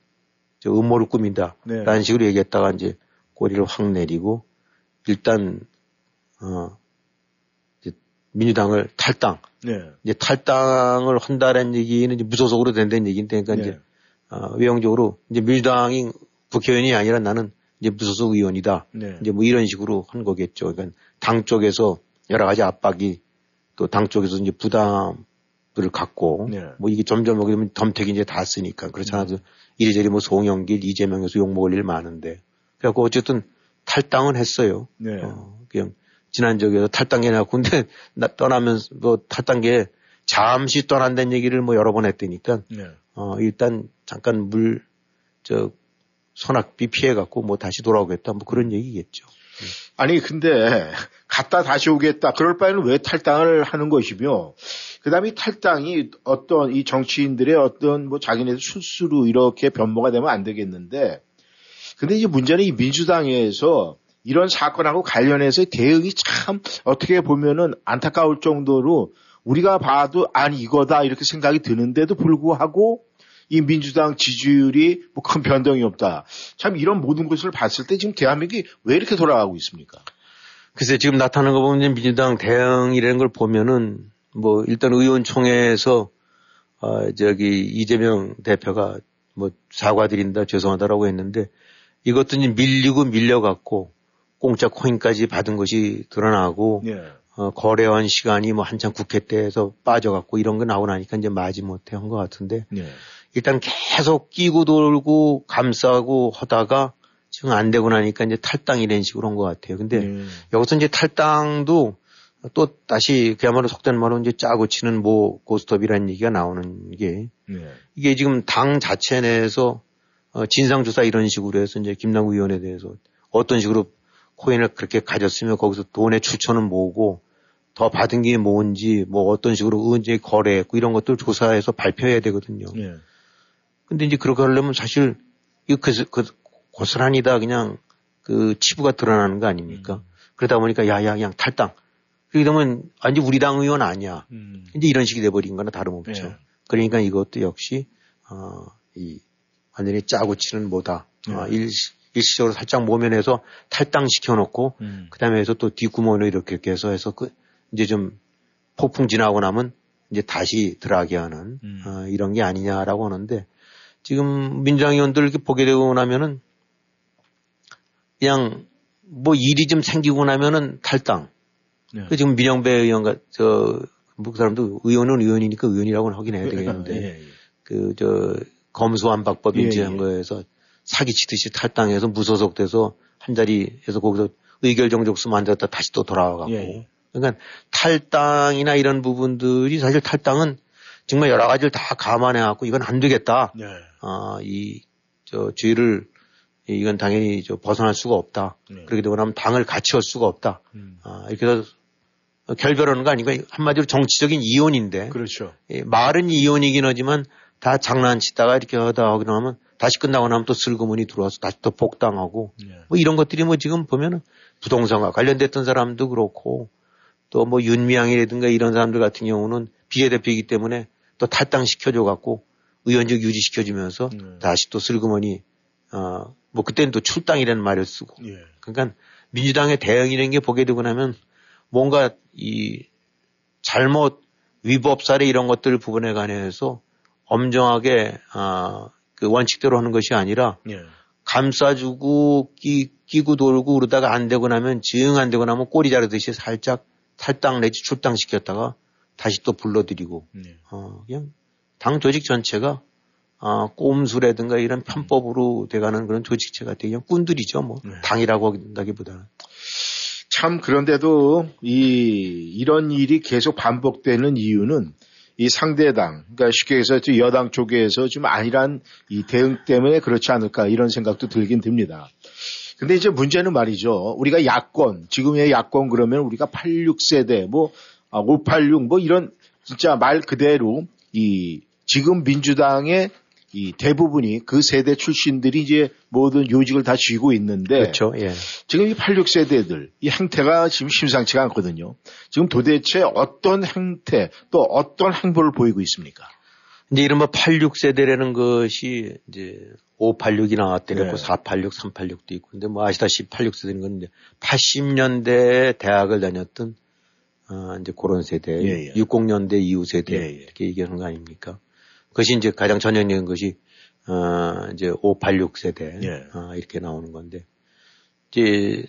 저 음모를 꾸민다. 네. 라는 식으로 얘기했다가 이제 꼬리를 확 내리고 일단 어 이제 민주당을 탈당. 네. 이제 탈당을 한다는 얘기는 이제 무소속으로 된다는 얘기인데 그러니까 네. 이제 어, 외형적으로 이제 민주당이 국회의원이 아니라 나는 이제 무소속 의원이다. 네. 이제 뭐 이런 식으로 한 거겠죠. 그러니까 당 쪽에서 여러 가지 압박이 또 당 쪽에서 이제 부담을 갖고 네. 뭐 이게 점점 오게 되면 덤택이 이제 다 쓰니까 그렇지 않아도 이리저리 뭐 송영길, 이재명에서 욕 먹을 일 많은데 그래갖고 어쨌든 탈당은 했어요. 네. 어, 그냥 지난 적에서 탈당해 나 군대 나 떠나면서 뭐 탈당계 잠시 떠난다는 얘기를 뭐 여러 번 했다니까 네. 어 일단 잠깐 물 저 소낙비 피해 갖고 뭐 다시 돌아오겠다 뭐 그런 얘기겠죠. 아니 근데 갔다 다시 오겠다. 그럴 바에는 왜 탈당을 하는 것이며 그다음에 이 탈당이 어떤 이 정치인들의 어떤 뭐 자기네들 술수로 이렇게 변모가 되면 안 되겠는데 근데 이제 문제는 이 민주당에서 이런 사건하고 관련해서 대응이 참 어떻게 보면은 안타까울 정도로 우리가 봐도 아니 이거다 이렇게 생각이 드는데도 불구하고 이 민주당 지지율이 뭐 큰 변동이 없다. 참 이런 모든 것을 봤을 때 지금 대한민국이 왜 이렇게 돌아가고 있습니까? 글쎄 지금 나타나는 거 보면 민주당 대응이라는 걸 보면은 뭐 일단 의원총회에서 어 저기 이재명 대표가 뭐 사과드린다 죄송하다라고 했는데 이것도 이제 밀리고 밀려갖고 공짜 코인까지 받은 것이 드러나고 예. 어, 거래한 시간이 뭐 한참 국회 때에서 빠져갖고 이런 거 나오고 나니까 이제 마지 못해 한 것 같은데 네. 일단 계속 끼고 돌고 감싸고 하다가 지금 안 되고 나니까 이제 탈당 이런 식으로 한것 같아요. 근데 네. 여기서 이제 탈당도 또 다시 그야말로 속된 말로 이제 짜고 치는 뭐 고스톱이라는 얘기가 나오는 게 네. 이게 지금 당 자체 내에서 어, 진상조사 이런 식으로 해서 이제 김남국 의원에 대해서 어떤 식으로 코인을 그렇게 가졌으면 거기서 돈의 출처는 뭐고 더 받은 게 뭔지 뭐 어떤 식으로 언제 거래했고 이런 것들 조사해서 발표해야 되거든요. 네. 근데 이제 그렇게 하려면 사실 이 그, 그 고스란히 다 그냥 그 치부가 드러나는 거 아닙니까? 그러다 보니까 야야 그냥 탈당. 그러게 되면 완전 우리 당 의원 아니야. 음. 이제 이런 식이 돼버린 거나 다름없죠. 네. 그러니까 이것도 역시 어, 이 완전히 짜고 치는 뭐다. 어, 네. 일, 일시적으로 살짝 모면해서 탈당시켜 놓고 음. 그다음에 해서 또 뒷구멍으로 이렇게 이렇게 해서 해서 그 이제 좀 폭풍 지나고 나면 이제 다시 들어가게 하는 음. 어, 이런 게 아니냐라고 하는데 지금 민주당 의원들 이렇게 보게 되고 나면은 그냥 뭐 일이 좀 생기고 나면은 탈당. 네. 그 지금 민영배 의원 같저그 사람도 의원은 의원이니까 의원이라고 하긴 해야 되겠는데 예, 예. 그저 검수완박법 예, 인지한 예. 거에서 사기치듯이 탈당해서 무소속돼서 한 자리에서 거기서 의결 정족수만 앉았다 다시 또 돌아와갖고 예. 그러니까 탈당이나 이런 부분들이 사실 탈당은 정말 여러 가지를 다 감안해갖고 이건 안 되겠다. 네. 아, 이, 저, 죄를, 이건 당연히 저 벗어날 수가 없다. 네. 그렇게 되고 나면 당을 같이 할 수가 없다. 음. 아, 이렇게 해서 결별하는 거 아니고 한마디로 정치적인 이혼인데. 그렇죠. 예, 말은 이혼이긴 하지만 다 장난치다가 이렇게 하다 하고 나면 다시 끝나고 나면 또 슬그머니 들어와서 다시 또 복당하고 네. 뭐 이런 것들이 뭐 지금 보면은 부동산과 관련됐던 사람도 그렇고 또 뭐 윤미향이라든가 이런 사람들 같은 경우는 비례대표이기 때문에 또 탈당시켜줘 갖고 의원직 유지시켜주면서 네. 다시 또 슬그머니 어 뭐 그때는 또 출당이라는 말을 쓰고 예. 그러니까 민주당의 대응이라는 게 보게 되고 나면 뭔가 이 잘못 위법 사례 이런 것들 부분에 관해서 엄정하게 아, 그 원칙대로 하는 것이 아니라 예. 감싸주고 끼, 끼고 돌고 그러다가 안 되고 나면 징안 되고 나면 꼬리 자르듯이 살짝 탈당 내지 출당시켰다가 다시 또 불러들이고 네. 어, 그냥 당 조직 전체가 아, 꼼수라든가 이런 편법으로 돼가는 그런 조직체가 되게 꾼들이죠. 뭐 당이라고 한다기보다는. 참 그런데도 이 이런 일이 계속 반복되는 이유는 이 상대당, 그러니까 쉽게 해서 또 여당 쪽에서 좀 아니란 이 대응 때문에 그렇지 않을까 이런 생각도 들긴 듭니다. 근데 이제 문제는 말이죠. 우리가 야권, 지금의 야권 그러면 우리가 86세대, 뭐, 586, 뭐 이런 진짜 말 그대로 이 지금 민주당의 이 대부분이 그 세대 출신들이 이제 모든 요직을 다 쥐고 있는데 그렇죠. 예. 지금 이 86세대들 이 행태가 지금 심상치가 않거든요. 지금 도대체 어떤 행태 또 어떤 행보를 보이고 있습니까? 이제 이른바 86세대라는 것이 이제 586이 나왔대고 네. 486, 386도 있고 근데 뭐 아시다시피 86세대는 건 이제 80년대 대학을 다녔던 어 이제 그런 세대, 예, 예. 60년대 이후 세대 예, 예. 이렇게 얘기하는 거 아닙니까? 그것이 이제 가장 전형적인 것이 어 이제 586 세대 예. 어, 이렇게 나오는 건데 이제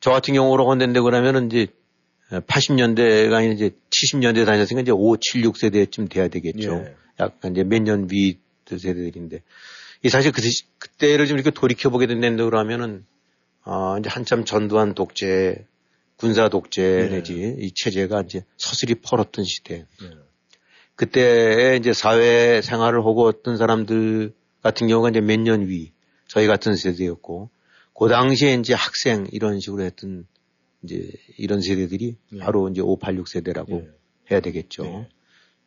저 같은 경우로 건덴데 그러면은 이제 80년대가 아니라 이제 70년대 다녔으니까 이제 5, 76 세대쯤 돼야 되겠죠. 예. 약간 이제 몇 년 위 세대들인데 이 사실 그, 그때를 좀 이렇게 돌이켜 보게 된다는데 그러면은 어 이제 한참 전두환 독재, 군사 독재 예. 내지 이 체제가 이제 서슬이 펄었던 시대. 예. 그때 이제 사회 생활을 하고 어떤 사람들 같은 경우가 이제 몇 년 위, 저희 같은 세대였고, 그 당시에 이제 학생 이런 식으로 했던 이제 이런 세대들이 예. 바로 이제 586 세대라고 예. 해야 되겠죠. 네.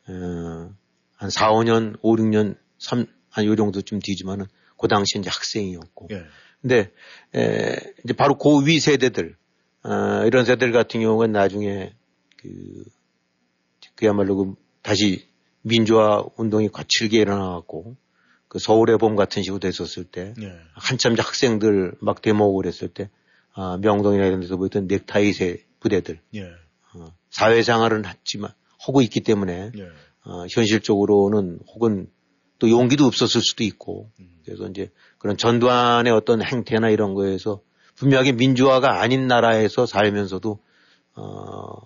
어, 한 4, 5년, 5, 6년, 3, 한 요 정도쯤 뒤지만은 그 당시에 이제 학생이었고. 예. 근데, 에, 이제 바로 그위 세대들, 어, 이런 세대들 같은 경우는 나중에 그, 그야말로 그 다시 민주화 운동이 거칠게 일어나갖고 그 서울의 봄 같은 식으로 됐었을 때 예. 한참 학생들 막 데모하고 그랬을 때 아, 명동이나 이런 데서 보였던 넥타이새 부대들 예. 어, 사회생활은 했지만 하고 있기 때문에 예. 어, 현실적으로는 혹은 또 용기도 없었을 수도 있고 음. 그래서 이제 그런 전두환의 어떤 행태나 이런 거에서 분명하게 민주화가 아닌 나라에서 살면서도 어,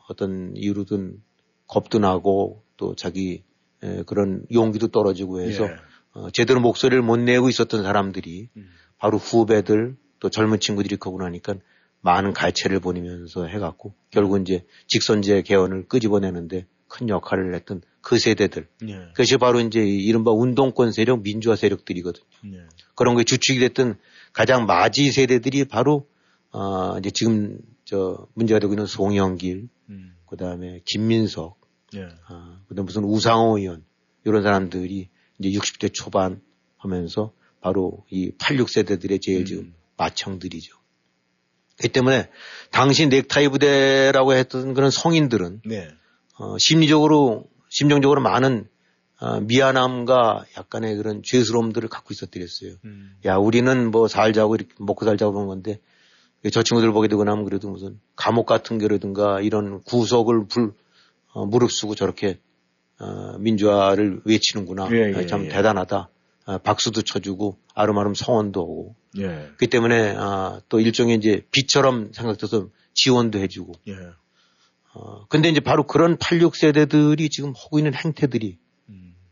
어떤 이유로든 겁도 나고 또 자기 에, 그런 용기도 떨어지고 해서 예. 어, 제대로 목소리를 못 내고 있었던 사람들이 음. 바로 후배들 또 젊은 친구들이 가고 나니까 많은 갈채를 보내면서 해갖고 결국 이제 직선제 개헌을 끄집어내는데 큰 역할을 했던 그 세대들. 예. 그것이 바로 이제 이 이른바 운동권 세력, 민주화 세력들이거든요. 예. 그런 게 주축이 됐던 가장 마지 세대들이 바로 어 이제 지금 저 문제가 되고 있는 송영길, 음. 그 다음에 김민석, 예. 아, 그다음 무슨 우상호 의원 이런 사람들이 이제 60대 초반 하면서 바로 이 86세대들의 제일 지금 마청들이죠. 그렇기 때문에 당시 넥타이 부대라고 했던 그런 성인들은 네. 어, 심리적으로 심정적으로 많은 어, 미안함과 약간의 그런 죄스러움들을 갖고 있었더랬어요. 음. 야, 우리는 뭐 살자고 이렇게 먹고 살자고 그런 건데 저 친구들 보게 되고 나면 그래도 무슨 감옥 같은 거라든가 이런 구속을 불, 어, 무릅쓰고 저렇게 어, 민주화를 외치는구나. 예, 예, 참 예. 대단하다. 어, 박수도 쳐주고 아름아름 성원도 하고. 예. 그렇기 때문에 아, 또 일종의 이제 빛처럼 생각돼서 지원도 해주고. 예. 어, 근데 이제 바로 그런 86세대들이 지금 하고 있는 행태들이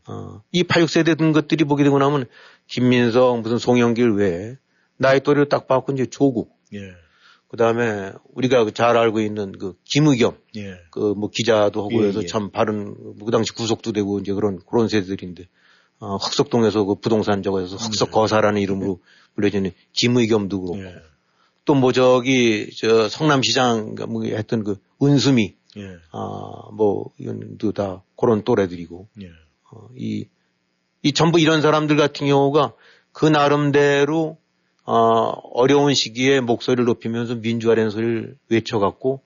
어, 이 86세대 든 것들이 보게 되고 나면 김민석 무슨 송영길 외에 나이 또래를 딱 봐갖고 이제 조국 예. 그 다음에 우리가 잘 알고 있는 그 김의겸 예. 그뭐 기자도 하고 예, 해서 예. 참 바른 그 당시 구속도 되고 이제 그런 그런 세대들인데 어, 흑석동에서 그 부동산 저거 해서 흑석 거사라는 이름으로 불려지는 김의겸도 그렇고 예. 또뭐 저기 저 성남시장 뭐 했던 그 은수미 예. 아 뭐 이건도 다 그런 또래들이고 예. 어, 이, 이 전부 이런 사람들 같은 경우가 그 나름대로 어, 어려운 시기에 목소리를 높이면서 민주화라는 소리를 외쳐갖고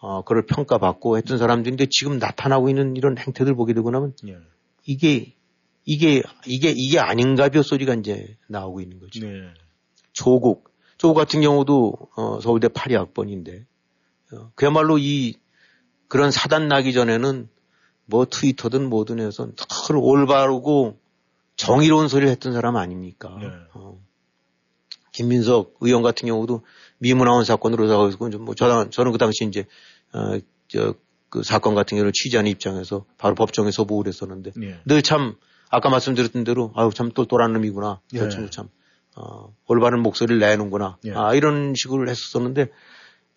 어, 그걸 평가받고 했던 사람들인데 지금 나타나고 있는 이런 행태들 보게 되고 나면 예. 이게 이게 이게 이게 아닌가벼 소리가 이제 나오고 있는 거죠. 네. 조국 조국 같은 경우도 어, 서울대 8위학번인데 어, 그야말로 이 그런 사단 나기 전에는 뭐 트위터든 뭐든 해서 늘 올바르고 정의로운 소리를 했던 사람 아닙니까? 어. 김민석 의원 같은 경우도 미문화원 사건으로 나가고 뭐 저는 저는 그 당시 이제 어 저 그 사건 같은 경우를 취재하는 입장에서 바로 법정에 서보고 그랬었는데 예. 늘참 아까 말씀드렸던 대로 아유 참 똘똘한 놈이구나. 저 예. 친구 참 어, 올바른 목소리를 내는구나. 예. 아 이런 식으로 했었었는데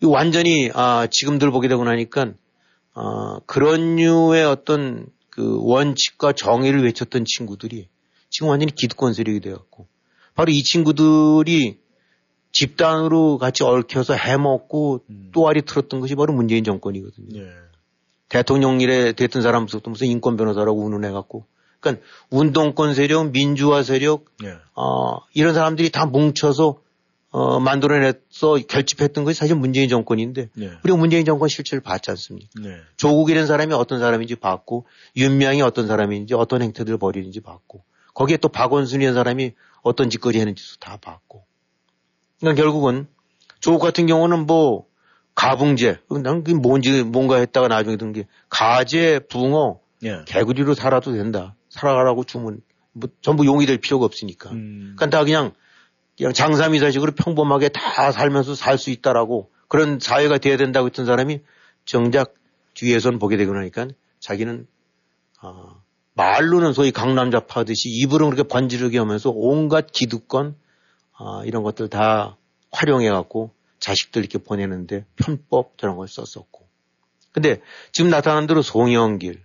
이 완전히 아 지금들 보게 되고 나니까 아 그런 류의 어떤 그 원칙과 정의를 외쳤던 친구들이 지금 완전히 기득권 세력이 되었고 바로 이 친구들이 집단으로 같이 얽혀서 해먹고 또아리 틀었던 것이 바로 문재인 정권이거든요. 예. 대통령 일에 됐던 사람부터 무슨 인권 변호사라고 운운해갖고. 그러니까 운동권 세력, 민주화 세력, 예. 어, 이런 사람들이 다 뭉쳐서 어, 만들어냈어 결집했던 것이 사실 문재인 정권인데 예. 우리가 문재인 정권 실체를 봤지 않습니까? 네. 조국이라는 사람이 어떤 사람인지 봤고 윤명이 어떤 사람인지 어떤 행태들을 벌이는지 봤고 거기에 또 박원순이라는 사람이 어떤 짓거리 했는지도 다 봤고 그러니까 결국은 조국 같은 경우는 뭐 가붕제 난 그게 뭔지 뭔가 했다가 나중에 든 게 가재 붕어 예. 개구리로 살아도 된다 살아가라고 주면 뭐 전부 용이 될 필요가 없으니까 음. 그러니까 다 그냥 그냥 장사미사식으로 평범하게 다 살면서 살 수 있다라고 그런 사회가 돼야 된다고 했던 사람이 정작 뒤에선 보게 되고 나니까 자기는 아, 말로는 소위 강남자파 하듯이 입으로 그렇게 번지르게 하면서 온갖 기득권 아, 이런 것들 다 활용해 갖고 자식들 이렇게 보내는데 편법 저런 걸 썼었고. 근데 지금 나타난 대로 송영길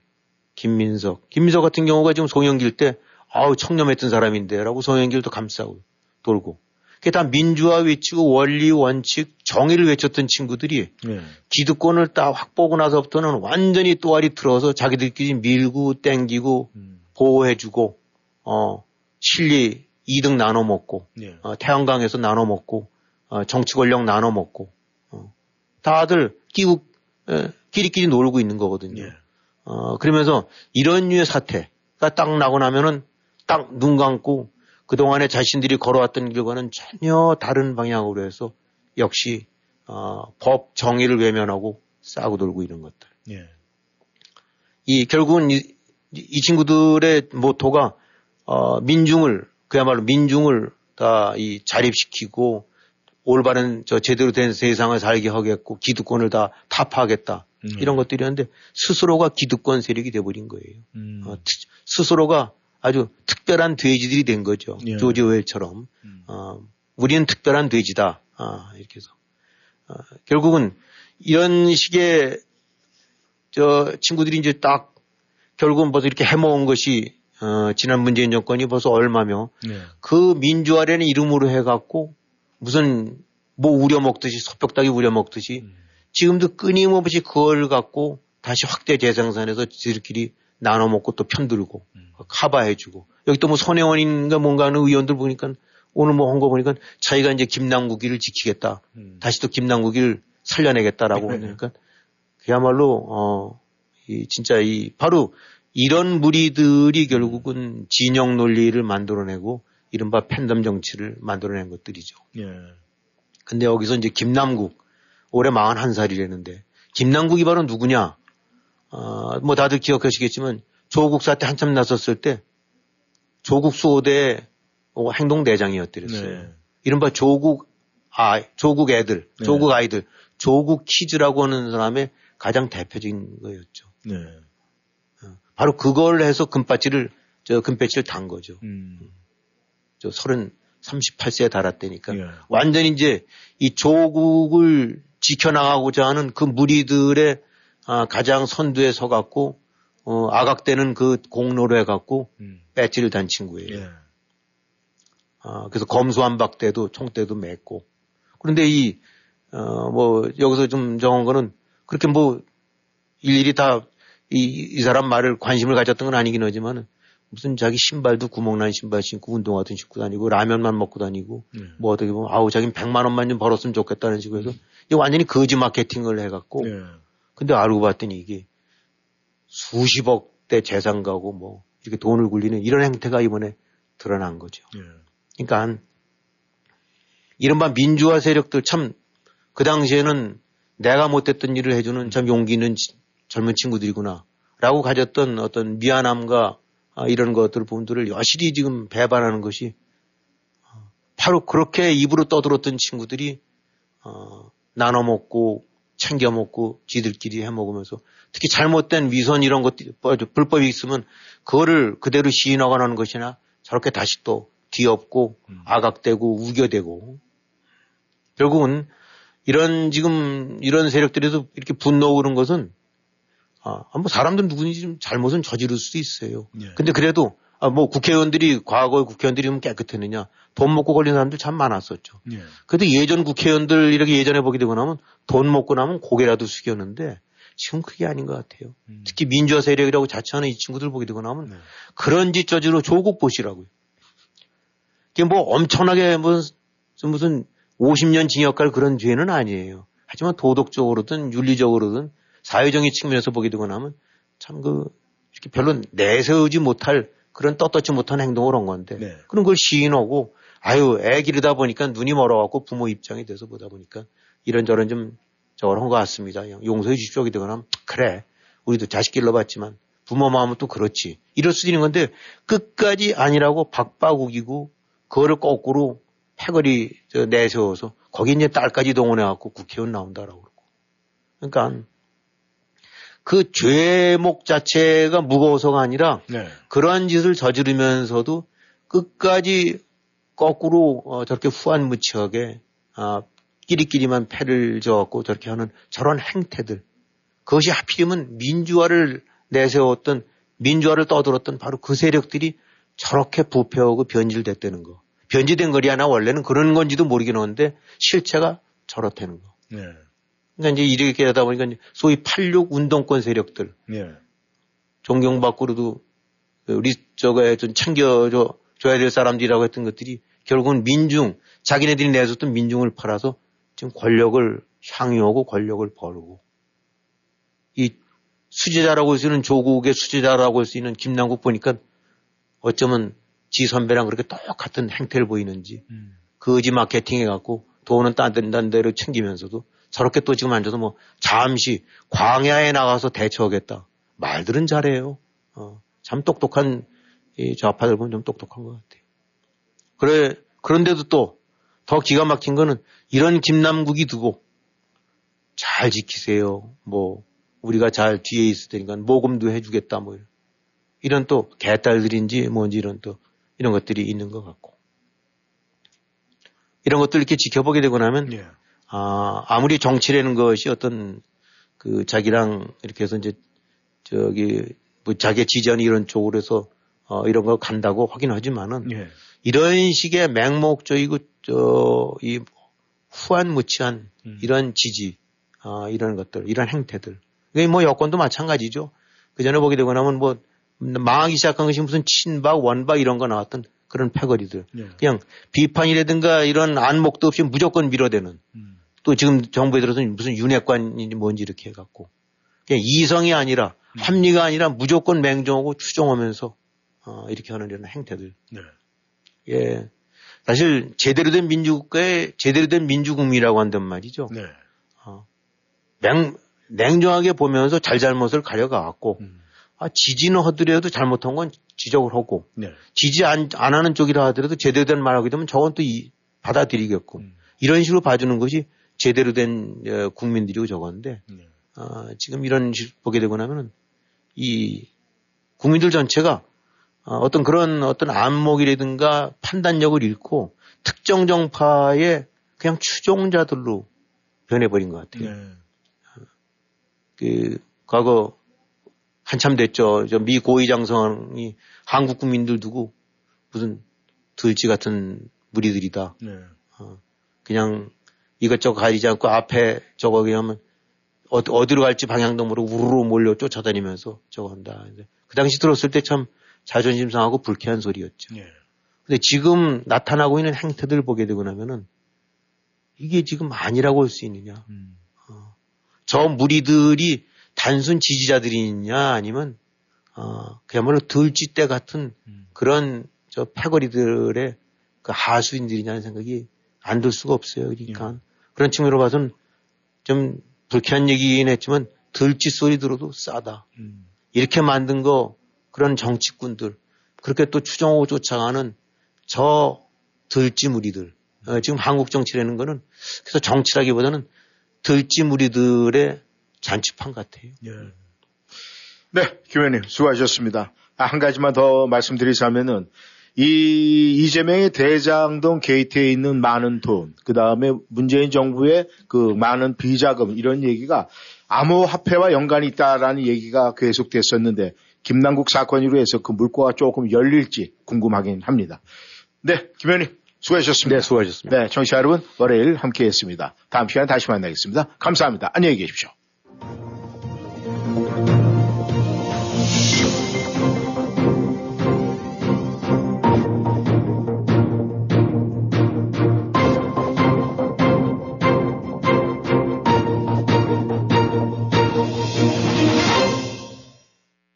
김민석. 김민석 같은 경우가 지금 송영길 때 아우 청렴했던 사람인데라고 송영길도 감싸고 돌고 그게 다 민주화 외치고 원리 원칙 정의를 외쳤던 친구들이 예. 기득권을 딱 확보하고 나서부터는 완전히 또아리 틀어서 자기들끼리 밀고 땡기고 보호해주고 어 실리 이득 나눠 먹고 예. 어, 태양광에서 나눠 먹고 어, 정치 권력 나눠 먹고 어, 다들 끼고 에, 끼리끼리 놀고 있는 거거든요. 예. 어, 그러면서 이런 류의 사태가 딱 나고 나면은 딱 눈 감고 그동안에 자신들이 걸어왔던 길과는 전혀 다른 방향으로 해서 역시 어, 법 정의를 외면하고 싸고 돌고 있는 것들. 예. 이 결국은 이, 이 친구들의 모토가 어, 민중을 그야말로 민중을 다 이 자립시키고 올바른 저 제대로 된 세상을 살게 하겠고 기득권을 다 타파하겠다 음. 이런 것들이었는데 스스로가 기득권 세력이 돼버린 거예요. 음. 어, 트- 스스로가 아주 특별한 돼지들이 된 거죠. 예. 음. 조지 오웰처럼 어, 우리는 특별한 돼지다 아, 이렇게 해서 어, 결국은 이런 식의 저 친구들이 이제 딱 결국은 벌써 이렇게 해먹은 것이 어, 지난 문재인 정권이 벌써 얼마며 예. 그 민주화라는 이름으로 해갖고 무슨 뭐 우려먹듯이 소벽닭이 우려먹듯이 지금도 끊임없이 그걸 갖고 다시 확대 재생산해서 지들끼리 나눠 먹고 또 편들고 커버해주고 여기 또 뭐 손혜원인가 뭔가 하는 의원들 보니까 오늘 뭐 한 거 보니까 자기가 이제 김남국이를 지키겠다 다시 또 김남국이를 살려내겠다라고 하니까 그야말로 어, 이 진짜 이 바로 이런 무리들이 결국은 진영 논리를 만들어내고 이른바 팬덤 정치를 만들어낸 것들이죠. 예. 근데 여기서 이제 김남국 올해 41살이라는데 김남국이 바로 누구냐? 어, 뭐 다들 기억하시겠지만 조국 사태 한참 나섰을 때 조국 수호대 어, 행동대장이었더랬어요. 네. 이른바 조국 아 조국 애들, 네. 조국 아이들, 조국 키즈라고 하는 사람의 가장 대표적인 거였죠. 네. 바로 그걸 해서 금배지를 저 금배지를 단 거죠. 음. 저 서른 38세에 달았다니까. 예. 완전히 이제 이 조국을 지켜나가고자 하는 그 무리들의 아, 가장 선두에 서갖고 어, 아각되는 그 공로로 해갖고 음. 배지를 단 친구예요. 예. 아, 그래서 검수한박 때도 총대도 맺고. 그런데 이, 어, 뭐, 여기서 좀 정한 거는 그렇게 뭐, 일일이 다 이, 이 사람 말을 관심을 가졌던 건 아니긴 하지만은 무슨 자기 신발도 구멍난 신발 신고 운동화도 신고 다니고 라면만 먹고 다니고 네. 뭐 어떻게 보면 아우 자긴 100만 원만 좀 벌었으면 좋겠다는 식으로 해서 이게 완전히 거지 마케팅을 해갖고 예. 근데 알고 봤더니 이게 수십억 대 재산 가고 뭐 이렇게 돈을 굴리는 이런 행태가 이번에 드러난 거죠. 예. 그러니까 이른바 민주화 세력들 참 그 당시에는 내가 못했던 일을 해주는 참 용기 있는 지- 젊은 친구들이구나 라고 가졌던 어떤 미안함과 아, 이런 것들 분들을 여실히 지금 배반하는 것이 어, 바로 그렇게 입으로 떠들었던 친구들이 어, 나눠 먹고 챙겨 먹고 지들끼리 해 먹으면서 특히 잘못된 위선 이런 것들 불법이 있으면 그거를 그대로 시인하거나 하는 것이나 저렇게 다시 또 뒤엎고 아각되고 우겨대고 결국은 이런 지금 이런 세력들에서 이렇게 분노 오는 것은 아, 뭐 사람들 누구든지 좀 잘못은 저지를 수도 있어요. 예. 근데 그래도 아, 뭐 국회의원들이 과거에 국회의원들이 면 깨끗했느냐 돈 먹고 걸린 사람들 참 많았었죠. 예. 그래도 예전 국회의원들 이렇게 예전에 보게 되고 나면 돈 먹고 나면 고개라도 숙였는데 지금 그게 아닌 것 같아요. 특히 민주화 세력이라고 자처하는 이 친구들 보게 되고 나면 그런 짓 저지로 조국 보시라고요. 이게 뭐 엄청나게 무슨, 무슨 50년 징역갈 그런 죄는 아니에요. 하지만 도덕적으로든 윤리적으로든 사회적인 측면에서 보게 되고 나면 참 그 이렇게 별로 내세우지 못할 그런 떳떳지 못한 행동을 한 건데 네. 그런 걸 시인하고 아유 애 기르다 보니까 눈이 멀어갖고 부모 입장이 돼서 보다 보니까 이런저런 좀 저런 것 같습니다. 용서해 주십시오. 하면 그래 우리도 자식 길러봤지만 부모 마음은 또 그렇지 이럴 수도 있는 건데 끝까지 아니라고 박바국이고 그거를 거꾸로 패거리 저 내세워서 거기 이제 딸까지 동원해갖고 국회의원 나온다라고 그러고 그러니까 그 죄목 자체가 무거워서가 아니라 네. 그러한 짓을 저지르면서도 끝까지 거꾸로 어, 저렇게 후한무치하게 아, 끼리끼리만 패를 져갖고 저렇게 하는 저런 행태들 그것이 하필이면 민주화를 내세웠던 민주화를 떠들었던 바로 그 세력들이 저렇게 부패하고 변질됐다는 거. 변질된 거리 하나 원래는 그런 건지도 모르긴 하는데 실체가 저렇다는 거. 네. 그러니까 이제 이렇게 하다 보니까 소위 86 운동권 세력들. 예. 존경받고도 우리 저거에 좀 챙겨줘 줘야 될 사람들이라고 했던 것들이 결국은 민중 자기네들이 내줬던 민중을 팔아서 지금 권력을 향유하고 권력을 벌고. 이 수제자라고 할 수 있는 조국의 수제자라고 할 수 있는 김남국 보니까 어쩌면 지 선배랑 그렇게 똑같은 행태를 보이는지 거지 마케팅 해갖고 돈은 딴 데로 챙기면서도 저렇게 또 지금 앉아서 뭐 잠시 광야에 나가서 대처하겠다. 말들은 잘해요. 어, 참 똑똑한 이 좌파들 보면 좀 똑똑한 것 같아요. 그래 그런데도 또 더 기가 막힌 거는 이런 김남국이 두고 잘 지키세요. 뭐 우리가 잘 뒤에 있을 테니까 모금도 해주겠다. 뭐 이런, 이런 또 개딸들인지 뭔지 이런 또 이런 것들이 있는 것 같고 이런 것들 이렇게 지켜보게 되고 나면 예. 아, 아무리 정치라는 것이 어떤 그 자기랑 이렇게 해서 이제 저기 뭐 자기 지지하는 이런 쪽으로 해서 어, 이런 거 간다고 확인하지만은 예. 이런 식의 맹목적이고 저이 후한무치한 이런 지지 아, 이런 것들 이런 행태들 이게 뭐 여권도 마찬가지죠. 그 전에 보게 되고 나면 뭐 망하기 시작한 것이 무슨 친박 원박 이런 거 나왔던 그런 패거리들 예. 그냥 비판이라든가 이런 안목도 없이 무조건 밀어대는 또 지금 정부에 들어서 무슨 윤핵관인지 뭔지 이렇게 해갖고 그냥 이성이 아니라 합리가 아니라 무조건 맹종하고 추종하면서 어, 이렇게 하는 이런 행태들. 네. 예. 사실 제대로 된 민주국가에 제대로 된 민주국민이라고 한단 말이죠. 네. 어, 냉, 냉정하게 보면서 잘잘못을 가려가갖고, 음. 아, 지지는 하더라도 잘못한 건 지적을 하고, 네. 지지 안, 안 하는 쪽이라 하더라도 제대로 된 말 하게 되면 저건 또 이, 받아들이겠고, 음. 이런 식으로 봐주는 것이 제대로 된 어, 국민들이고 저건데, 네. 어, 지금 이런 식 보게 되고 나면은 이 국민들 전체가 어, 어떤 그런 어떤 안목이라든가 판단력을 잃고 특정 정파의 그냥 추종자들로 변해버린 것 같아요. 네. 그 과거 한참 됐죠. 저미 고위장성이 한국 국민들 두고 무슨 들쥐 같은 무리들이다. 네. 그냥 이것저것 가리지 않고 앞에 저거 그냥 어, 어디로 갈지 방향도 모르고 우르르 몰려 쫓아다니면서 저거 한다. 그 당시 들었을 때 참 자존심 상하고 불쾌한 소리였죠. 네. 근데 지금 나타나고 있는 행태들 보게 되고 나면은 이게 지금 아니라고 할 수 있느냐. 음. 어, 저 무리들이 단순 지지자들이냐 아니면 어, 그야말로 들쥐떼 같은 음. 그런 저 패거리들의 그 하수인들이냐는 생각이 안 들 수가 없어요. 그러니까 예. 그런 측면으로 봐서는 좀 불쾌한 얘기긴 했지만 들쥐 소리 들어도 싸다. 음. 이렇게 만든 거 그런 정치꾼들 그렇게 또 추정하고 쫓아가는 저 들쥐 무리들 어, 지금 한국 정치라는 거는 그래서 정치라기보다는 들쥐 무리들의 잔치판 같아요. 예. 네, 교회님 수고하셨습니다. 아, 한 가지만 더 말씀드리자면은 이 이재명의 대장동 게이트에 있는 많은 돈, 그 다음에 문재인 정부의 그 많은 비자금 이런 얘기가 암호화폐와 연관이 있다라는 얘기가 계속됐었는데 김남국 사건으로 해서 그 물꼬가 조금 열릴지 궁금하긴 합니다. 네, 김 의원님 수고하셨습니다. 네, 수고하셨습니다. 네, 청취자 여러분 월요일 함께했습니다. 다음 시간에 다시 만나겠습니다. 감사합니다. 안녕히 계십시오.